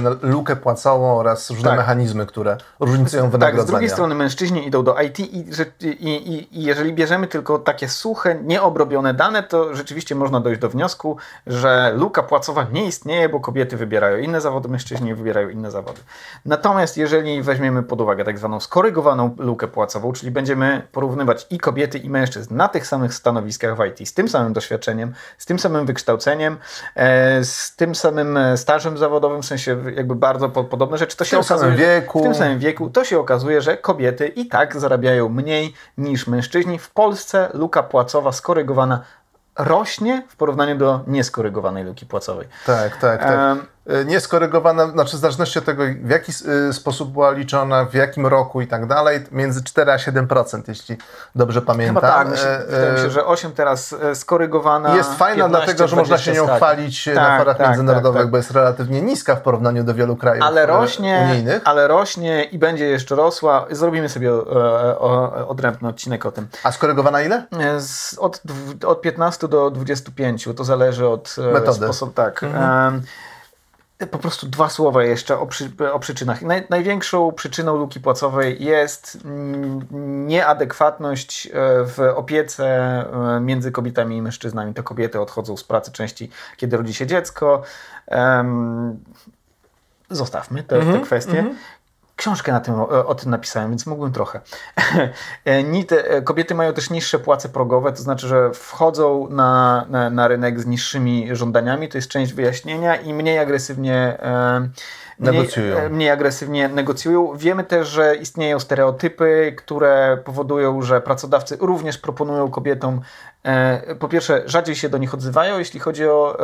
na lukę płacową oraz różne tak. mechanizmy, które różnicują wynagrodzenia. Tak, z drugiej strony mężczyźni idą do IT i, i, i, i jeżeli bierzemy tylko takie suche, nieobrobione dane, to rzeczywiście można dojść do wniosku, że luka płacowa nie istnieje, bo kobiety wybierają inne zawody, mężczyźni wybierają inne zawody. Natomiast jeżeli weźmiemy pod uwagę tak zwaną skorygowaną lukę płacową, czyli będziemy porównywać i kobiety, i mężczyzn na tych samych stanowiskach w IT, z tym samym doświadczeniem, z tym samym wykształceniem, e, z tym samym stażem zawodowym, w sensie jakby bardzo podobne rzeczy, to się w tym okazuje, samym wieku. w tym samym wieku, to się okazuje, że kobiety i tak zarabiają mniej niż mężczyźni. W Polsce luka płacowa skorygowana rośnie w porównaniu do nieskorygowanej luki płacowej. Tak, tak, tak. E, nieskorygowana, znaczy w zależności od tego, w jaki e, sposób była liczona, w jakim roku i tak dalej, między 4 a 7%, jeśli dobrze pamiętam. Chyba tak, myślę, e, wydaje mi się, że 8 teraz skorygowana. Jest fajna 15, dlatego, że można się nią chwalić tak, na forach tak, międzynarodowych, tak, tak. bo jest relatywnie niska w porównaniu do wielu krajów ale rośnie, unijnych. Ale rośnie i będzie jeszcze rosła. Zrobimy sobie odrębny odcinek o tym. A skorygowana ile? Od, od 15 do 25, to zależy od metody. sposobu. Tak. Mhm po prostu dwa słowa jeszcze o, przy, o przyczynach. Naj, największą przyczyną luki płacowej jest nieadekwatność e, w opiece e, między kobietami i mężczyznami. To kobiety odchodzą z pracy częściej, kiedy rodzi się dziecko. Um, zostawmy te, mm -hmm, te kwestie. Mm -hmm. Książkę na tym, o, tym napisałem, więc mógłbym trochę. [laughs] E, kobiety mają też niższe płace progowe, to znaczy, że wchodzą na, na, na rynek z niższymi żądaniami, to jest część wyjaśnienia i mniej agresywnie e, Mniej, negocjują. E, mniej agresywnie negocjują. Wiemy też, że istnieją stereotypy, które powodują, że pracodawcy również proponują kobietom po pierwsze, rzadziej się do nich odzywają, jeśli chodzi o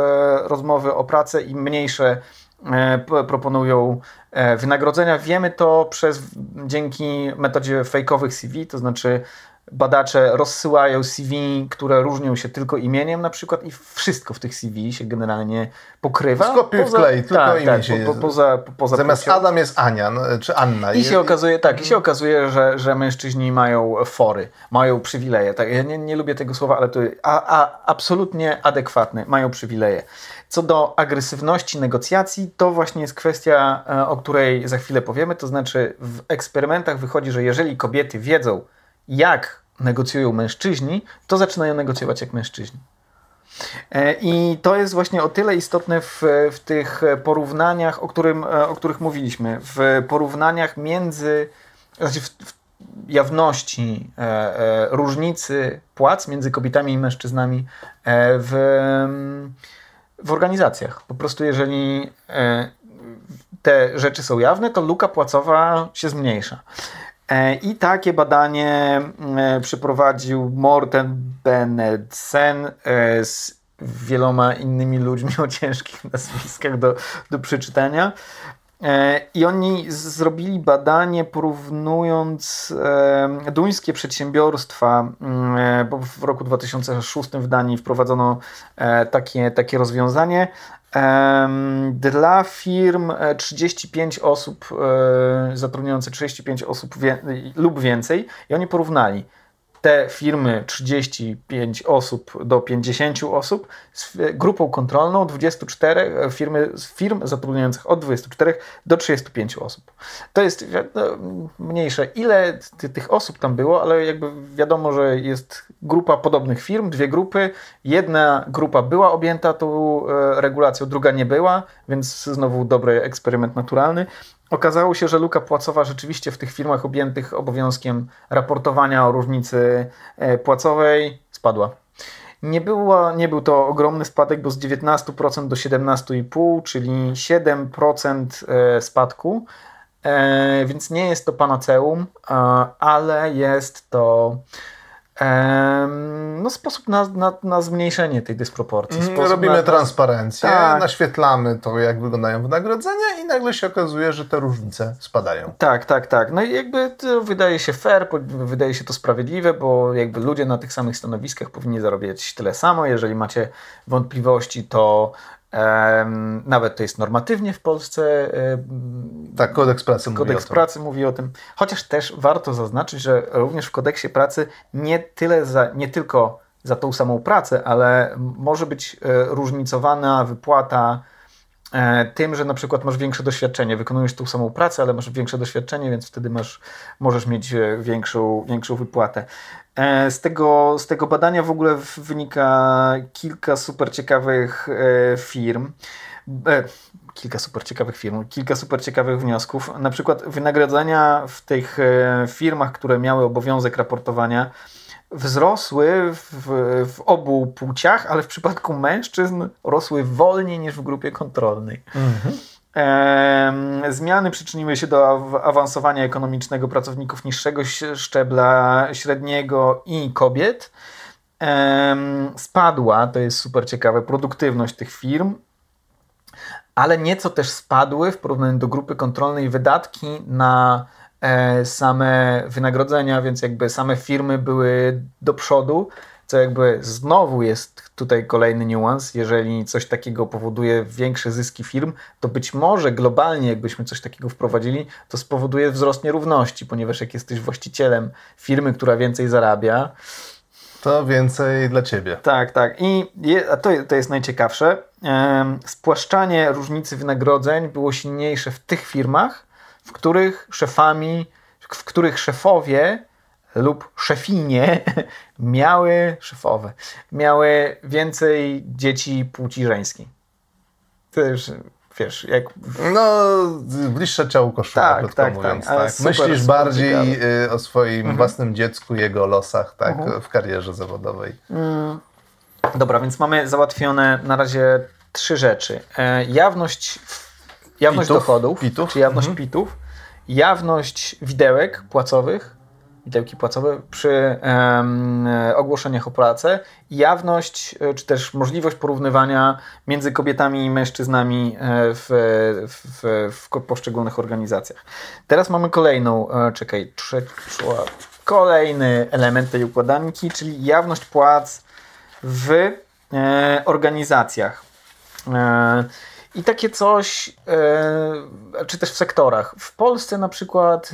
rozmowy o pracę i mniejsze proponują E, wynagrodzenia. Wiemy to przez, dzięki metodzie fejkowych CV, to znaczy badacze rozsyłają CV, które różnią się tylko imieniem na przykład i wszystko w tych CV się generalnie pokrywa. Skopiuj wklej, tylko tak, imię tak, się po, po, poza, poza Zamiast płcią. Adam jest Ania, no, czy Anna. I się okazuje, tak, i się okazuje, że, że mężczyźni mają fory, mają przywileje. Tak, ja nie, nie lubię tego słowa, ale to a, a, absolutnie adekwatne, mają przywileje. Co do agresywności negocjacji, to właśnie jest kwestia, e, o której za chwilę powiemy. To znaczy, w eksperymentach wychodzi, że jeżeli kobiety wiedzą, jak negocjują mężczyźni, to zaczynają negocjować jak mężczyźni. E, I to jest właśnie o tyle istotne w, w tych porównaniach, o, którym, e, o których mówiliśmy. W porównaniach między, znaczy w, w jawności e, e, różnicy płac między kobietami i mężczyznami e, w, w organizacjach. Po prostu jeżeli te rzeczy są jawne, to luka płacowa się zmniejsza. E, I takie badanie e, przeprowadził Morten Bennetsen e, z wieloma innymi ludźmi o ciężkich [laughs] nazwiskach do, do przeczytania. E, I oni zrobili badanie porównując e, duńskie przedsiębiorstwa, mm, e, bo w roku 2006 w Danii wprowadzono takie, takie rozwiązanie. Dla firm 35 osób zatrudniających 35 osób lub więcej i oni porównali te firmy 35 osób do 50 osób z grupą kontrolną 24 e, firmy, firm zatrudniających od 24 do 35 osób. To jest no, mniejsze, ile ty, tych osób tam było, ale jakby wiadomo, że jest grupa podobnych firm, dwie grupy. Jedna grupa była objęta tą e, regulacją, druga nie była, więc znowu dobry eksperyment naturalny. Okazało się, że luka płacowa rzeczywiście w tych firmach objętych obowiązkiem raportowania o różnicy e, płacowej spadła. Nie, było, nie był to ogromny spadek, bo z 19% do 17,5%, czyli 7% e, spadku, e, więc nie jest to panaceum, ale jest to no, sposób na, na, na zmniejszenie tej dysproporcji. Mhm, robimy na, transparencję, tak. naświetlamy to, jak wyglądają wynagrodzenia i nagle się okazuje, że te różnice spadają. Tak, tak, tak. No i jakby wydaje się fair, wydaje się to sprawiedliwe, bo jakby ludzie na tych samych stanowiskach powinni zarabiać tyle samo. Jeżeli macie wątpliwości, to nawet to jest normatywnie w Polsce. Tak, kodeks pracy, kodeks mówi, pracy mówi o tym. Chociaż też warto zaznaczyć, że również w kodeksie pracy nie tyle za, nie tylko za tą samą pracę, ale może być e, różnicowana wypłata e, tym, że na przykład masz większe doświadczenie, wykonujesz tą samą pracę, ale masz większe doświadczenie, więc wtedy masz, możesz mieć e, większą, większą wypłatę. E, z tego, z tego badania w ogóle wynika kilka super ciekawych e, firm. E, kilka super ciekawych firm, kilka super ciekawych wniosków. Na przykład wynagrodzenia w tych firmach, które miały obowiązek raportowania, wzrosły w, w, obu płciach, ale w przypadku mężczyzn rosły wolniej niż w grupie kontrolnej. Mhm. Zmiany przyczyniły się do awansowania ekonomicznego pracowników niższego szczebla średniego i kobiet. Spadła, to jest super ciekawe, produktywność tych firm, ale nieco też spadły w porównaniu do grupy kontrolnej wydatki na e, same wynagrodzenia, więc jakby same firmy były do przodu co jakby znowu jest tutaj kolejny niuans. Jeżeli coś takiego powoduje większe zyski firm, to być może globalnie, jakbyśmy coś takiego wprowadzili, to spowoduje wzrost nierówności, ponieważ jak jesteś właścicielem firmy, która więcej zarabia, to więcej dla ciebie. Tak, tak. I je, to, to jest najciekawsze. Spłaszczanie różnicy wynagrodzeń było silniejsze w tych firmach, w których szefami, w których szefowie lub szefinie [laughs] miały, szefowe, miały więcej dzieci płci żeńskiej. To już, wiesz, jak... No, bliższe ciałko szuma, tak, tak, mówiąc. Tak. tak. Super, Myślisz super bardziej ciekawe. Y, o swoim mhm. własnym dziecku, jego losach, tak, mhm. w karierze zawodowej. Mm. Dobra, więc mamy załatwione na razie trzy rzeczy. E, jawność, jawność pitów, dochodów, pitów. czy jawność mhm. pitów, jawność widełek płacowych, widełki płacowe przy um, ogłoszeniach o pracę, jawność e, czy też możliwość porównywania między kobietami i mężczyznami e, w, w, w poszczególnych organizacjach. Teraz mamy kolejną, e, czekaj, trzy, kolejny element tej układanki, czyli jawność płac w e, organizacjach. E, i takie coś, czy też w sektorach. W Polsce na przykład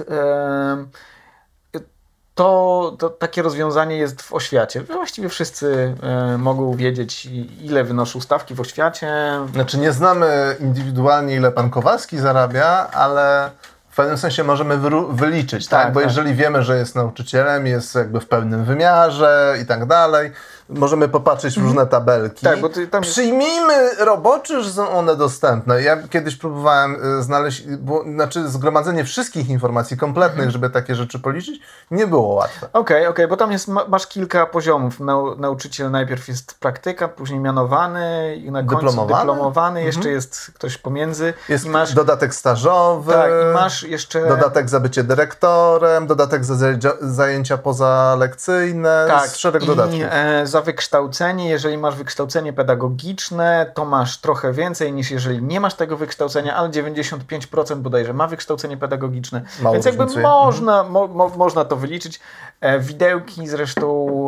to, to, takie rozwiązanie jest w oświacie. Właściwie wszyscy e, mogą wiedzieć, ile wynoszą stawki w oświacie. Znaczy, nie znamy indywidualnie, ile pan Kowalski zarabia, ale w pewnym sensie możemy wyliczyć, tak? tak? Bo tak. jeżeli wiemy, że jest nauczycielem, jest jakby w pełnym wymiarze i tak dalej, możemy popatrzeć w różne tabelki. Tak, bo tam... Przyjmijmy roboczy, że są one dostępne. Ja kiedyś próbowałem y, znaleźć, bo, znaczy zgromadzenie wszystkich informacji kompletnych, mhm. żeby takie rzeczy policzyć, nie było łatwe. Okej, okay, okej, okay, bo tam jest, masz kilka poziomów. Nau, nauczyciel najpierw jest praktyka, później mianowany i na końcu dyplomowany, dyplomowany jeszcze mhm. jest ktoś pomiędzy. Jest I masz dodatek stażowy. Tak, i masz jeszcze... Dodatek za bycie dyrektorem, dodatek za zajęcia pozalekcyjne, tak, szereg dodatków. E, za wykształcenie, jeżeli masz wykształcenie pedagogiczne, to masz trochę więcej niż jeżeli nie masz tego wykształcenia, ale 95% bodajże ma wykształcenie pedagogiczne. Mało Więc jakby różnicuje. można, mo, mo, można to wyliczyć. E, widełki zresztą,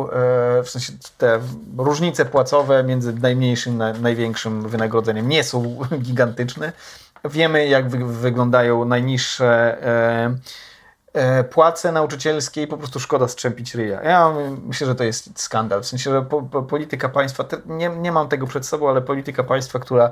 e, w sensie te różnice płacowe między najmniejszym a największym wynagrodzeniem nie są [laughs] gigantyczne. Wiemy, jak wy, wyglądają najniższe e, płace nauczycielskie i po prostu szkoda strzępić ryja. Ja myślę, że to jest skandal. W sensie, że po, po, polityka państwa, te, nie, nie mam tego przed sobą, ale polityka państwa, która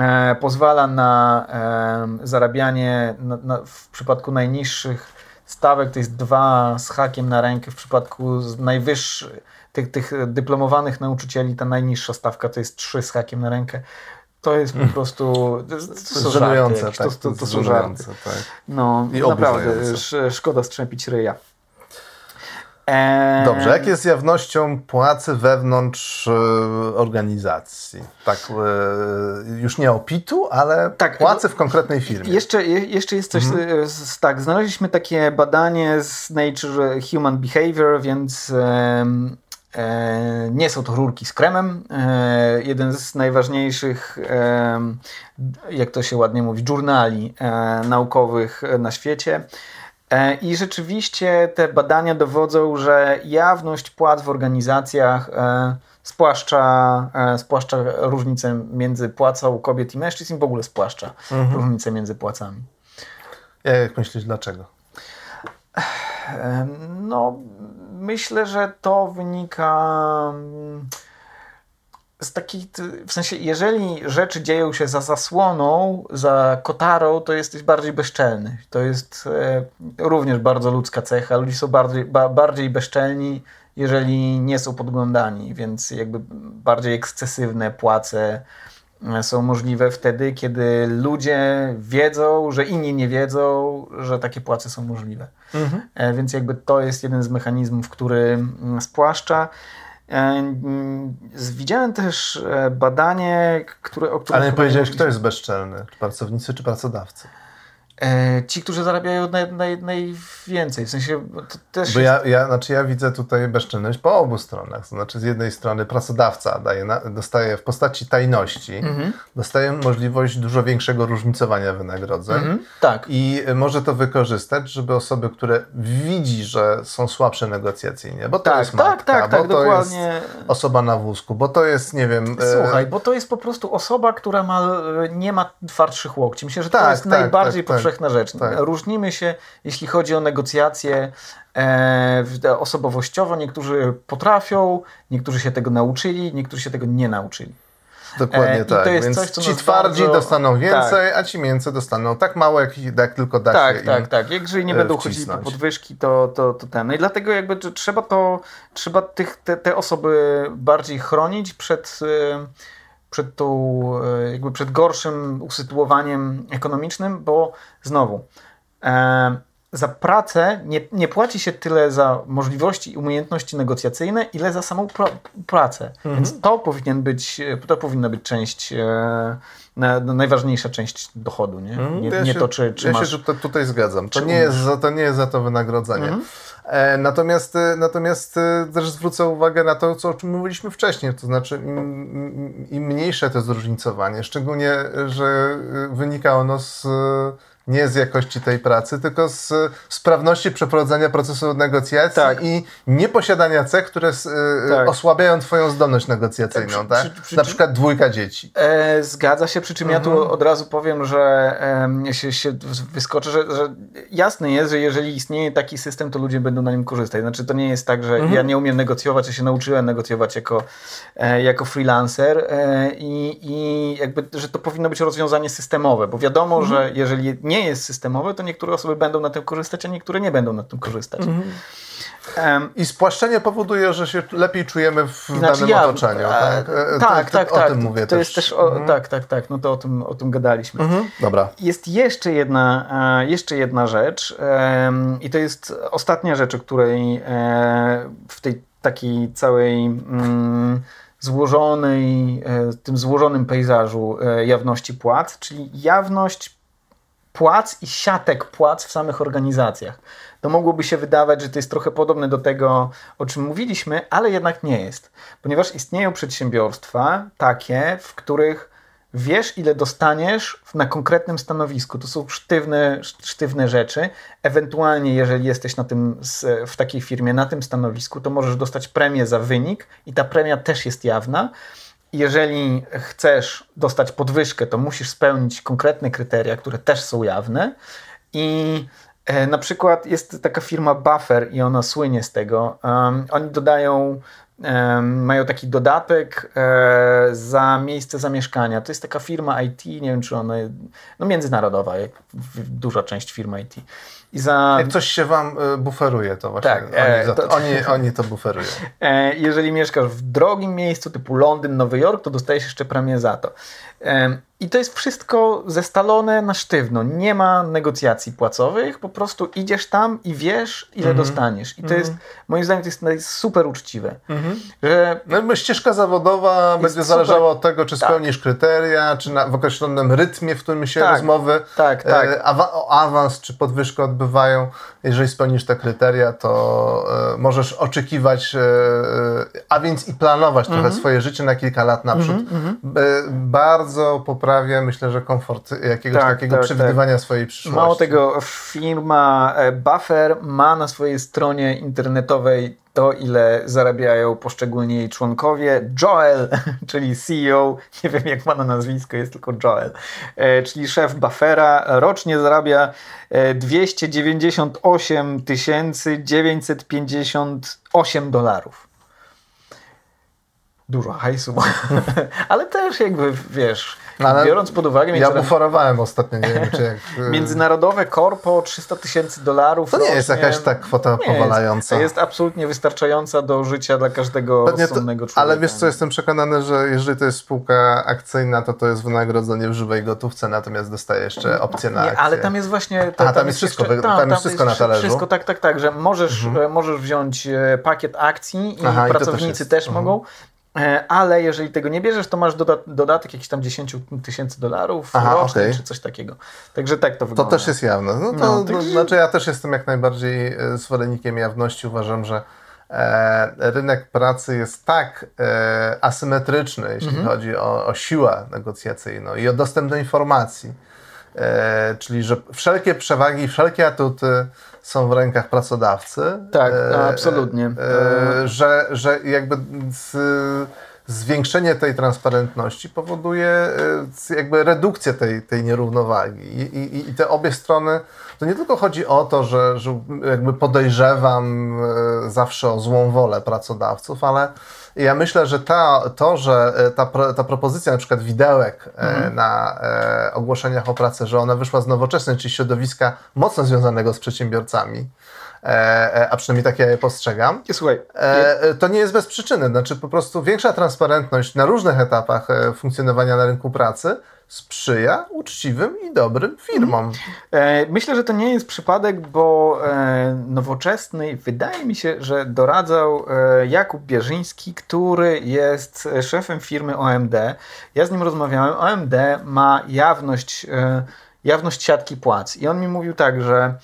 e, pozwala na e, zarabianie na, na, w przypadku najniższych stawek, to jest dwa z hakiem na rękę, w przypadku najwyższych, tych, tych dyplomowanych nauczycieli ta najniższa stawka to jest trzy z hakiem na rękę. To jest po prostu. To, są żarty żenujące, jakieś, tak? to, to, to są żarty. tak. No, I naprawdę, oburzające. sz, szkoda strzępić ryja. Eee, Dobrze, jak jest jawnością płacy wewnątrz e, organizacji? Tak, e, już nie opitu, ale Tak, płacy w konkretnej firmie. Jeszcze, je- jeszcze jest coś, Mhm. e, z, tak, znaleźliśmy takie badanie z Nature Human Behavior, więc e, nie są to rurki z kremem. E, jeden z najważniejszych, em, jak to się ładnie mówi, journali e, naukowych e, na świecie. E, I rzeczywiście te badania dowodzą, że jawność płac w organizacjach e, spłaszcza, e, spłaszcza różnicę między płacą kobiet i mężczyzn i w ogóle spłaszcza różnicę między płacami. Jak myślisz, dlaczego? E, No, myślę, że to wynika mm, z takiej, w sensie, jeżeli rzeczy dzieją się za zasłoną, za kotarą, to jesteś bardziej bezczelny. To jest e, również bardzo ludzka cecha. Ludzie są bardziej, ba, bardziej bezczelni, jeżeli nie są podglądani, więc jakby bardziej ekscesywne płace są możliwe wtedy, kiedy ludzie wiedzą, że inni nie wiedzą, że takie płace są możliwe. E, Więc jakby to jest jeden z mechanizmów, który mm, spłaszcza. E, Widziałem też e, badanie, które, o którym... Ale nie powiedziałeś, kto jest bezczelny? Czy pracownicy, czy pracodawcy? E, Ci, którzy zarabiają naj, naj, najwięcej. W sensie to też Bo jest... ja, ja, znaczy ja widzę tutaj bezczelność po obu stronach. To znaczy z jednej strony pracodawca daje na, dostaje w postaci tajności, Mhm. dostaje możliwość dużo większego różnicowania wynagrodzeń. Mhm. Tak. I może to wykorzystać, żeby osoby, które widzi, że są słabsze negocjacyjnie, bo to Tak, jest tak, matka, tak, bo tak, to dokładnie. jest osoba na wózku, bo to jest, nie wiem... e, Słuchaj, bo to jest po prostu osoba, która ma, nie ma twardszych łokci. Myślę, że to Tak, jest tak, najbardziej tak, tak. Powszechna rzecz. Tak. Różnimy się, jeśli chodzi o negocjacje e, osobowościowo. Niektórzy potrafią, niektórzy się tego nauczyli, niektórzy się tego nie nauczyli. Dokładnie E, i tak. to jest Więc coś, co ci twardzi bardzo- dostaną więcej, a ci mięcy dostaną tak mało, jak, jak tylko da Tak, się tak, tak. Jak Jeżeli nie e, będą chodzili po wcisnąć. podwyżki, to, to, to ten. No i dlatego jakby trzeba to, trzeba tych, te, te osoby bardziej chronić przed, e, przed tą, e, jakby przed gorszym usytuowaniem ekonomicznym, bo znowu e, za pracę nie, nie płaci się tyle za możliwości i umiejętności negocjacyjne, ile za samą pra pracę. Mhm. Więc to powinien być, to powinna być część, e, najważniejsza część dochodu, nie? Mm, Nie, ja nie się, to, czy, czy ja masz... się tutaj, tutaj zgadzam. To nie, jest za, to nie jest za to wynagrodzenie. Mhm. E, natomiast e, natomiast e, też zwrócę uwagę na to, co, o czym mówiliśmy wcześniej. To znaczy, im, im- mniejsze to zróżnicowanie, szczególnie, że e, wynika ono z, nie z jakości tej pracy, tylko z e, sprawności przeprowadzania procesu negocjacji Tak. i nieposiadania cech, które e, Tak. osłabiają Twoją zdolność negocjacyjną. Tak, przy- przy- przy- Na przykład dwójka dzieci. E, zgadza się, przy czym ja Mhm. tu od razu powiem, że em, się, się wyskoczę, że, że jasne jest, że jeżeli istnieje taki system, to ludzie będą na nim korzystać. Znaczy to nie jest tak, że Mhm. ja nie umiem negocjować, ja się nauczyłem negocjować jako, e, jako freelancer e, i, i jakby, że to powinno być rozwiązanie systemowe, bo wiadomo, Mhm. że jeżeli nie jest systemowe, to niektóre osoby będą na tym korzystać, a niektóre nie będą na tym korzystać. Mhm. Em, I spłaszczenie powoduje, że się lepiej czujemy w Znaczy danym ja- otoczeniu. e, Tak, E, tak, to, tak, O tak. tym mówię to też. jest też, o, Mhm. tak, tak, tak, no to o tym, o tym gadaliśmy. Mhm. Dobra. Jest jeszcze jedna, e, jeszcze jedna rzecz em, i to jest ostatnia rzecz, o której e, w tej takiej całej mm, złożonej, e, tym złożonym pejzażu e, jawności płac, czyli jawność płac i siatek płac w samych organizacjach. To mogłoby się wydawać, że to jest trochę podobne do tego, o czym mówiliśmy, ale jednak nie jest, ponieważ istnieją przedsiębiorstwa takie, w których wiesz, ile dostaniesz na konkretnym stanowisku. To są sztywne, sztywne rzeczy. Ewentualnie, jeżeli jesteś na tym, w takiej firmie na tym stanowisku, to możesz dostać premię za wynik i ta premia też jest jawna. Jeżeli chcesz dostać podwyżkę, to musisz spełnić konkretne kryteria, które też są jawne. I e, na przykład jest taka firma Buffer i ona słynie z tego. Um, oni dodają mają taki dodatek e, za miejsce zamieszkania. To jest taka firma IT, nie wiem czy ona, no międzynarodowa, duża część firm IT. I za... Jak coś się wam e, buferuje, to właśnie tak, oni, e, to, oni, oni, to buferują. [laughs] E, jeżeli mieszkasz w drogim miejscu typu Londyn, Nowy Jork, to dostajesz jeszcze premię za to. E, i to jest wszystko zestalone na sztywno. Nie ma negocjacji płacowych, po prostu idziesz tam i wiesz, ile mm -hmm. dostaniesz. I to jest, mhm. moim zdaniem, to jest, super uczciwe. Mm -hmm. że no, ścieżka zawodowa będzie zależała od tego, czy tak. spełnisz kryteria, czy na, w określonym rytmie, w którym się tak. rozmowy tak, tak. E, awa o awans czy podwyżkę odbywają. Jeżeli spełnisz te kryteria, to e, możesz oczekiwać, e, a więc i planować mm -hmm. trochę mhm. swoje życie na kilka lat naprzód. Mhm, bardzo poprawnie poprawia, myślę, że komfort jakiegoś tak, takiego tak, przewidywania tak. swojej przyszłości. Mało tego, firma e, Buffer ma na swojej stronie internetowej to, ile zarabiają poszczególni jej członkowie. Joel, [laughs] czyli CEO, nie wiem jak ma na nazwisko, jest tylko Joel, e, czyli szef Buffera, rocznie zarabia 298 958 dolarów dużo hajsu, [laughs] ale też jakby, wiesz, no, ale biorąc pod uwagę... Ja buforowałem ostatnio, nie wiem czy jak... [laughs] Międzynarodowe korpo 300 tysięcy dolarów To nie rocznie, jest jakaś tak kwota powalająca. Jest, jest absolutnie wystarczająca do życia dla każdego Pewnie rozsądnego człowieka. Ale wiesz co, jestem przekonany, że jeżeli to jest spółka akcyjna, to to jest wynagrodzenie w żywej gotówce, natomiast dostaje jeszcze opcję na akcję. Nie, ale tam jest właśnie... To, A, tam, tam jest wszystko, jeszcze, tam, tam jest wszystko na talerzu? Wszystko, tak, tak, tak, że możesz, mhm. E, możesz wziąć e, pakiet akcji i Aha, pracownicy i też, też mhm. mogą, ale jeżeli tego nie bierzesz, to masz doda dodatek jakiś tam 10 tysięcy dolarów Aha, rocznie, okay. czy coś takiego. Także tak to wygląda. To też jest jawne. No to, no, to, znaczy ja też jestem jak najbardziej e, zwolennikiem jawności. Uważam, że e, rynek pracy jest tak e, asymetryczny, jeśli mhm. chodzi o, o siłę negocjacyjną i o dostęp do informacji. E, czyli, że wszelkie przewagi, wszelkie atuty są w rękach pracodawcy. Tak, e, absolutnie. E, że, że jakby z, zwiększenie tej transparentności powoduje e, jakby redukcję tej, tej nierównowagi. I, i, I te obie strony, to nie tylko chodzi o to, że, że jakby podejrzewam e, zawsze o złą wolę pracodawców, ale ja myślę, że ta, to, że e, ta, ta propozycja na przykład widełek e, mhm. na e, ogłoszeniach o pracę, że ona wyszła z nowoczesnej, czyli środowiska mocno związanego z przedsiębiorcami, a przynajmniej tak ja je postrzegam. Słuchaj, to nie jest bez przyczyny. Znaczy po prostu większa transparentność na różnych etapach funkcjonowania na rynku pracy sprzyja uczciwym i dobrym firmom. Mhm. E, myślę, że to nie jest przypadek, bo e, nowoczesny, wydaje mi się, że doradzał e, Jakub Bierzyński, który jest szefem firmy OMD. Ja z nim rozmawiałem. OMD ma jawność, jawność siatki płac i on mi mówił tak, że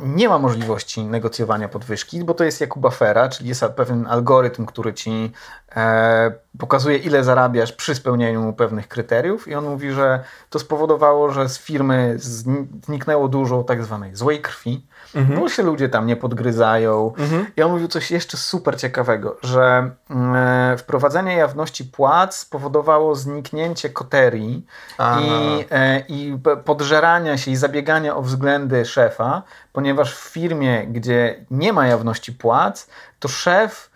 nie ma możliwości negocjowania podwyżki, bo to jest jak u buffera, czyli jest pewien algorytm, który ci e, pokazuje, ile zarabiasz przy spełnieniu pewnych kryteriów, i on mówi, że to spowodowało, że z firmy zniknęło dużo tak zwanej złej krwi, mhm. bo się ludzie tam nie podgryzają. Mhm. I on mówił coś jeszcze super ciekawego, że e, wprowadzenie jawności płac spowodowało zniknięcie koterii i, e, i podżerania się i zabiegania o względy szefa, ponieważ w firmie, gdzie nie ma jawności płac, to szef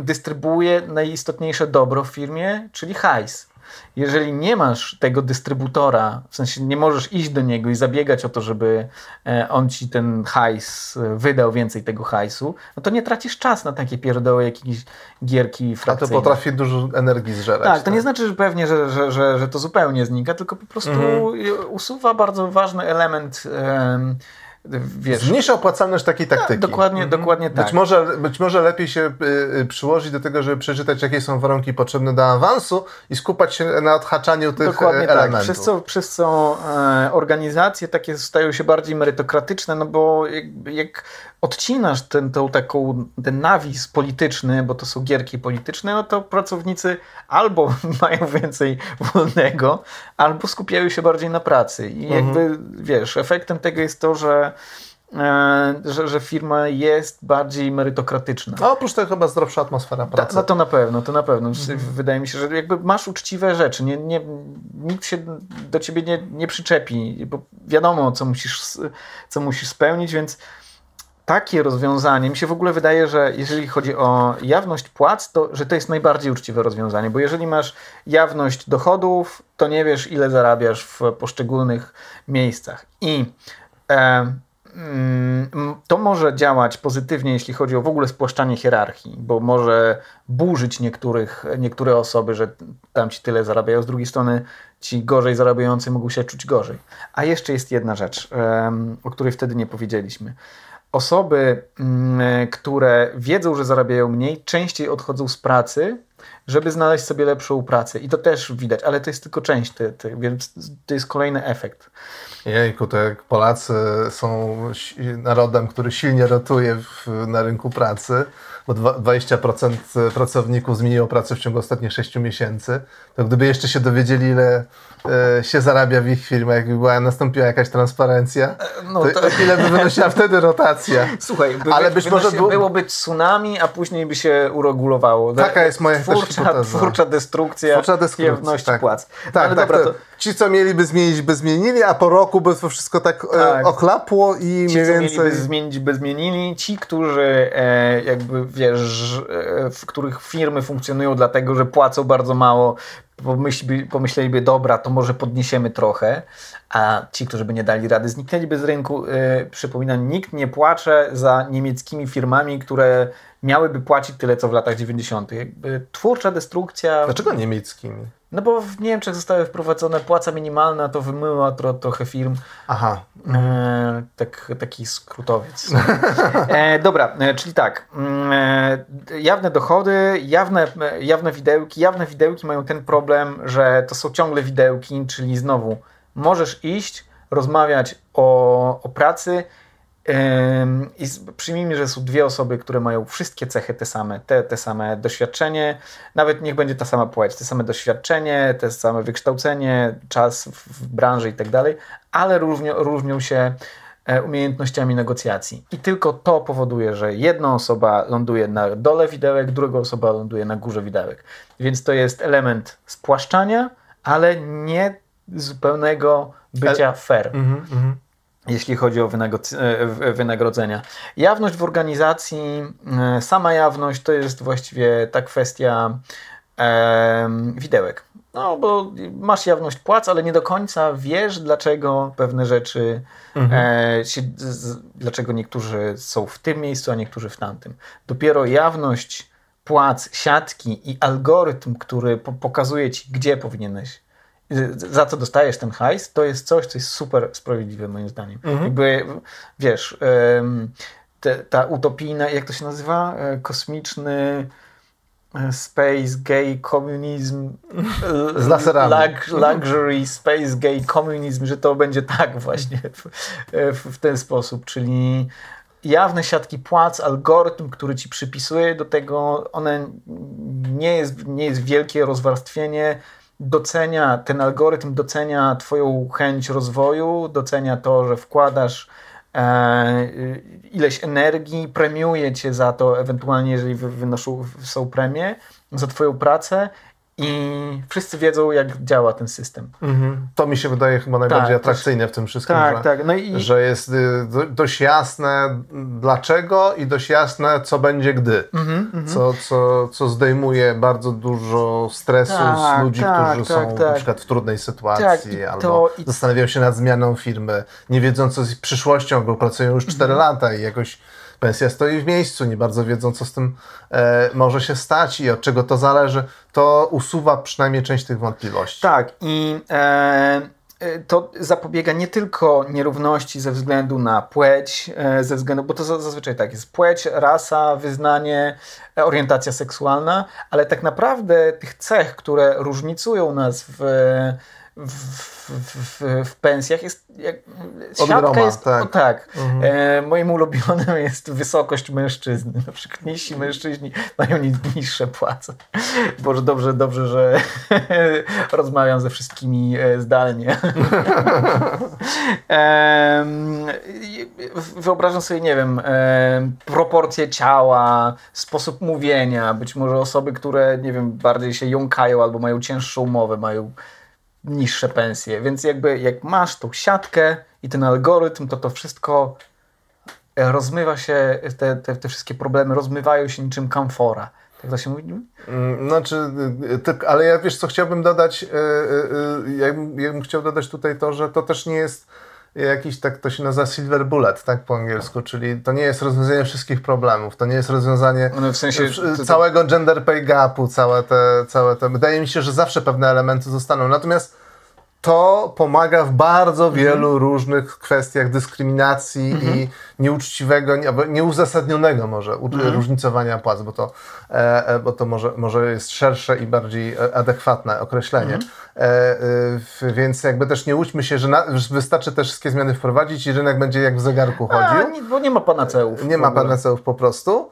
dystrybuuje najistotniejsze dobro w firmie, czyli hajs jeżeli nie masz tego dystrybutora, w sensie nie możesz iść do niego i zabiegać o to, żeby e, on ci ten hajs e, wydał więcej tego hajsu, no to nie tracisz czas na takie pierdoły, jakieś gierki frakcyjne. A to potrafi dużo energii zżerać. Tak, to tak? nie znaczy że pewnie, że, że, że, że to zupełnie znika, tylko po prostu mhm. usuwa bardzo ważny element um, wiesz... Zmniejsza opłacalność takiej taktyki. Tak, dokładnie, mhm. dokładnie tak. Być może, być może lepiej się y, y, przyłożyć do tego, żeby przeczytać, jakie są warunki potrzebne do awansu i skupać się na odhaczaniu tych dokładnie e, tak. elementów. Tak. Przez co, przez co e, organizacje takie stają się bardziej merytokratyczne, no bo jak, jak odcinasz ten, tą taką, ten nawis polityczny, bo to są gierki polityczne, no to pracownicy albo [laughs] mają więcej wolnego, albo skupiają się bardziej na pracy. I mhm. jakby, wiesz, efektem tego jest to, że e, że, że firma jest bardziej merytokratyczna. A oprócz tego chyba zdrowsza atmosfera pracy. Ta, no to na pewno, to na pewno. Mhm. Wydaje mi się, że jakby masz uczciwe rzeczy, nie, nie, nikt się do ciebie nie, nie przyczepi, bo wiadomo, co musisz, co musisz spełnić, więc takie rozwiązanie, mi się w ogóle wydaje, że jeżeli chodzi o jawność płac, to że to jest najbardziej uczciwe rozwiązanie, bo jeżeli masz jawność dochodów, to nie wiesz, ile zarabiasz w poszczególnych miejscach. I e, mm, to może działać pozytywnie, jeśli chodzi o w ogóle spłaszczanie hierarchii, bo może burzyć niektórych, niektóre osoby, że tam ci tyle zarabiają. Z drugiej strony ci gorzej zarabiający mogą się czuć gorzej. A jeszcze jest jedna rzecz, o której wtedy nie powiedzieliśmy osoby, mm, które wiedzą, że zarabiają mniej, częściej odchodzą z pracy, żeby znaleźć sobie lepszą pracę. I to też widać, ale to jest tylko część, te, te, więc to jest kolejny efekt. Jejku, to jak Polacy są narodem, który silnie rotuje w, na rynku pracy, bo 20% pracowników zmieniło pracę w ciągu ostatnich 6 miesięcy, to gdyby jeszcze się dowiedzieli, ile e, się zarabia w ich firmach, jakby była, nastąpiła jakaś transparencja, e, no to, to ile by wynosiła wtedy rotacja? Słuchaj, by, Ale być może było... byłoby tsunami, a później by się uregulowało. Taka jest moja twórcza, twórcza destrukcja, twórcza destrukcja tak. płac. Tak, Ale tak, dobra, to... Ci, co mieliby zmienić, by zmienili, a po roku by to wszystko tak, e, tak. ochlapło i ci, mniej więcej... Ci, co mieliby zmienić, by zmienili. Ci, którzy e, jakby, wiesz, e, w których firmy funkcjonują dlatego, że płacą bardzo mało, pomyśleliby, dobra, to może podniesiemy trochę, a ci, którzy by nie dali rady, zniknęliby z rynku. E, przypominam, nikt nie płacze za niemieckimi firmami, które miałyby płacić tyle, co w latach 90. Jakby twórcza destrukcja... Dlaczego niemieckimi? No bo w Niemczech zostały wprowadzone płaca minimalna, to wymyła tro, trochę firm. Aha. E, tak, taki skrótowiec. E, dobra, e, czyli tak. Mm, e, jawne dochody, jawne, jawne widełki. Jawne widełki mają ten problem, że to są ciągle widełki, czyli znowu możesz iść, rozmawiać o, o pracy i przyjmijmy, że są dwie osoby, które mają wszystkie cechy te same, te, te same doświadczenie, nawet niech będzie ta sama płeć, te same doświadczenie, te same wykształcenie, czas w branży i tak dalej, ale różnią, różnią się e, umiejętnościami negocjacji. I tylko to powoduje, że jedna osoba ląduje na dole widełek, druga osoba ląduje na górze widełek. Więc to jest element spłaszczania, ale nie zupełnego bycia fair. Mm -hmm, jeśli chodzi o e, wynagrodzenia. Jawność w organizacji, e, sama jawność to jest właściwie ta kwestia e, widełek. No, bo masz jawność płac, ale nie do końca wiesz, dlaczego pewne rzeczy, mhm. e, się, z, dlaczego niektórzy są w tym miejscu, a niektórzy w tamtym. Dopiero jawność płac, siatki i algorytm, który po pokazuje ci, gdzie powinieneś za co dostajesz ten hajs, to jest coś, co jest super sprawiedliwe moim zdaniem. Mhm. Jakby, wiesz, te, ta utopijna, jak to się nazywa? E, kosmiczny e, space gay communism [laughs] z laserami. luxury space gay communism, że to będzie tak właśnie w, w, w ten sposób, czyli jawne siatki płac, algorytm, który ci przypisuje do tego, one nie jest, nie jest wielkie rozwarstwienie, docenia, ten algorytm docenia Twoją chęć rozwoju, docenia to, że wkładasz e, ileś energii, premiuje Cię za to, ewentualnie jeżeli wynoszą, są premie za Twoją pracę i wszyscy wiedzą, jak działa ten system. Mhm. To mi się wydaje chyba najbardziej tak, atrakcyjne w tym wszystkim, tak, że, tak. No i... że jest y, dość jasne dlaczego i dość jasne, co będzie gdy. Mhm, mhm. co, co, co zdejmuje bardzo dużo stresu tak, z ludzi, tak, którzy tak, są na przykład w trudnej sytuacji albo to... zastanawiają się nad zmianą firmy, nie wiedzą, co z przyszłością, bo pracują już 4 mhm. lata i jakoś pensja stoi w miejscu, nie bardzo wiedzą, co z tym e, może się stać i od czego to zależy, to usuwa przynajmniej część tych wątpliwości. Tak, i e, e, to zapobiega nie tylko nierówności ze względu na płeć, e, ze względu, bo to zazwyczaj tak jest, płeć, rasa, wyznanie, orientacja seksualna, ale tak naprawdę tych cech, które różnicują nas w w, w, w, pensjach jest. Jak, siatka jest. Tak. O, tak. Mhm. E, moim ulubionym [laughs] jest wysokość mężczyzny. Na przykład niżsi mężczyźni mają niższe płace. Boże, dobrze, dobrze, że [laughs] rozmawiam ze wszystkimi e, zdalnie. [laughs] e, wyobrażam sobie, nie wiem, e, proporcje ciała, sposób mówienia. Być może osoby, które, nie wiem, bardziej się jąkają albo mają cięższą mowę, mają niższe pensje. Więc jakby jak masz tą siatkę i ten algorytm, to to wszystko e, rozmywa się, te, te, te wszystkie problemy rozmywają się niczym kamfora. Tak to się mówi? Mm, znaczy, tak, ale ja wiesz co, chciałbym dodać, e, ja bym, ja bym chciał dodać tutaj to, że to też nie jest jakiś, tak to się nazywa silver bullet, tak po angielsku, czyli to nie jest rozwiązanie wszystkich problemów, to nie jest rozwiązanie no w sensie, całego gender pay gapu, całe te, całe te, wydaje mi się, że zawsze pewne elementy zostaną, natomiast to pomaga w bardzo mhm. wielu różnych kwestiach dyskryminacji mhm. i nieuczciwego, nieuzasadnionego może mhm. różnicowania płac, bo to, e, e, bo to może, może jest szersze i bardziej e, adekwatne określenie. Mhm. Więc jakby też nie łudźmy się, że na, wystarczy te wszystkie zmiany wprowadzić i rynek będzie jak w zegarku chodził. A, nie, bo nie ma panaceów. Nie ma panaceów po prostu.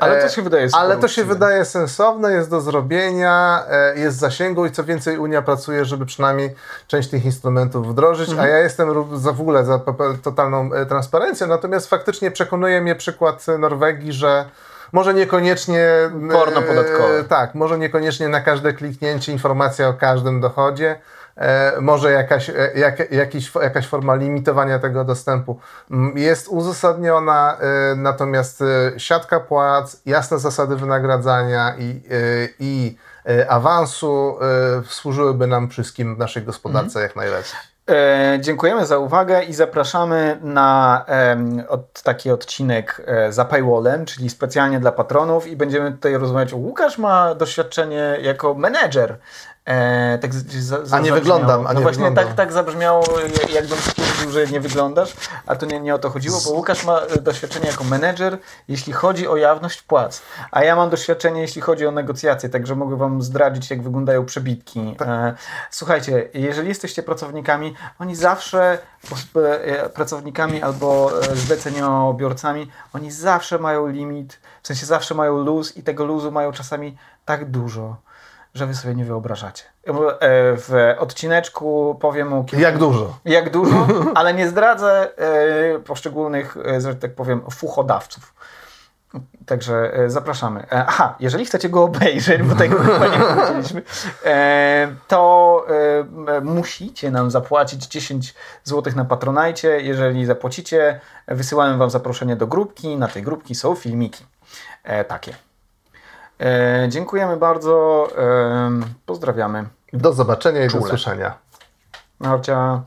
Ale to się wydaje Ale to się wydaje sensowne, jest do zrobienia, jest zasięgu i co więcej Unia pracuje, żeby przynajmniej część tych instrumentów wdrożyć, mhm. a ja jestem za w ogóle za totalną transparencję, natomiast faktycznie przekonuje mnie przykład Norwegii, że może niekoniecznie. Porno podatkowe. E, tak, może niekoniecznie na każde kliknięcie informacja o każdym dochodzie. E, może jakaś, e, jak, jakiś, jakaś forma limitowania tego dostępu jest uzasadniona, e, natomiast e, siatka płac, jasne zasady wynagradzania i, e, i awansu służyłyby nam wszystkim w naszej gospodarce mhm. jak najlepiej. E, dziękujemy za uwagę i zapraszamy na od, taki odcinek e, za paywallem, czyli specjalnie dla patronów i będziemy tutaj rozmawiać. Łukasz ma doświadczenie jako menedżer E, tak za, za, a nie wyglądam. A no właśnie wyglądam. tak, tak zabrzmiało, jakbym stwierdził, że nie wyglądasz, a to nie, nie o to chodziło, bo Łukasz ma e, doświadczenie jako menedżer, jeśli chodzi o jawność płac, a ja mam doświadczenie, jeśli chodzi o negocjacje, także mogę Wam zdradzić, jak wyglądają przebitki. Tak. E, słuchajcie, jeżeli jesteście pracownikami, oni zawsze, e, pracownikami albo zleceniobiorcami, oni zawsze mają limit, w sensie zawsze mają luz i tego luzu mają czasami tak dużo że wy sobie nie wyobrażacie. E, w odcineczku powiem o kilku, Jak dużo. Jak dużo, [laughs] ale nie zdradzę e, poszczególnych, e, że tak powiem, fuchodawców. Także zapraszamy. Aha, jeżeli chcecie go obejrzeć, bo tego [laughs] chyba nie powiedzieliśmy, to musicie nam zapłacić 10 zł na Patronajcie. Jeżeli zapłacicie, wysyłamy Wam zaproszenie do grupki. Na tej grupki są filmiki takie. E, dziękujemy bardzo. E, pozdrawiamy. Do zobaczenia i Czule. do słyszenia. Marcia.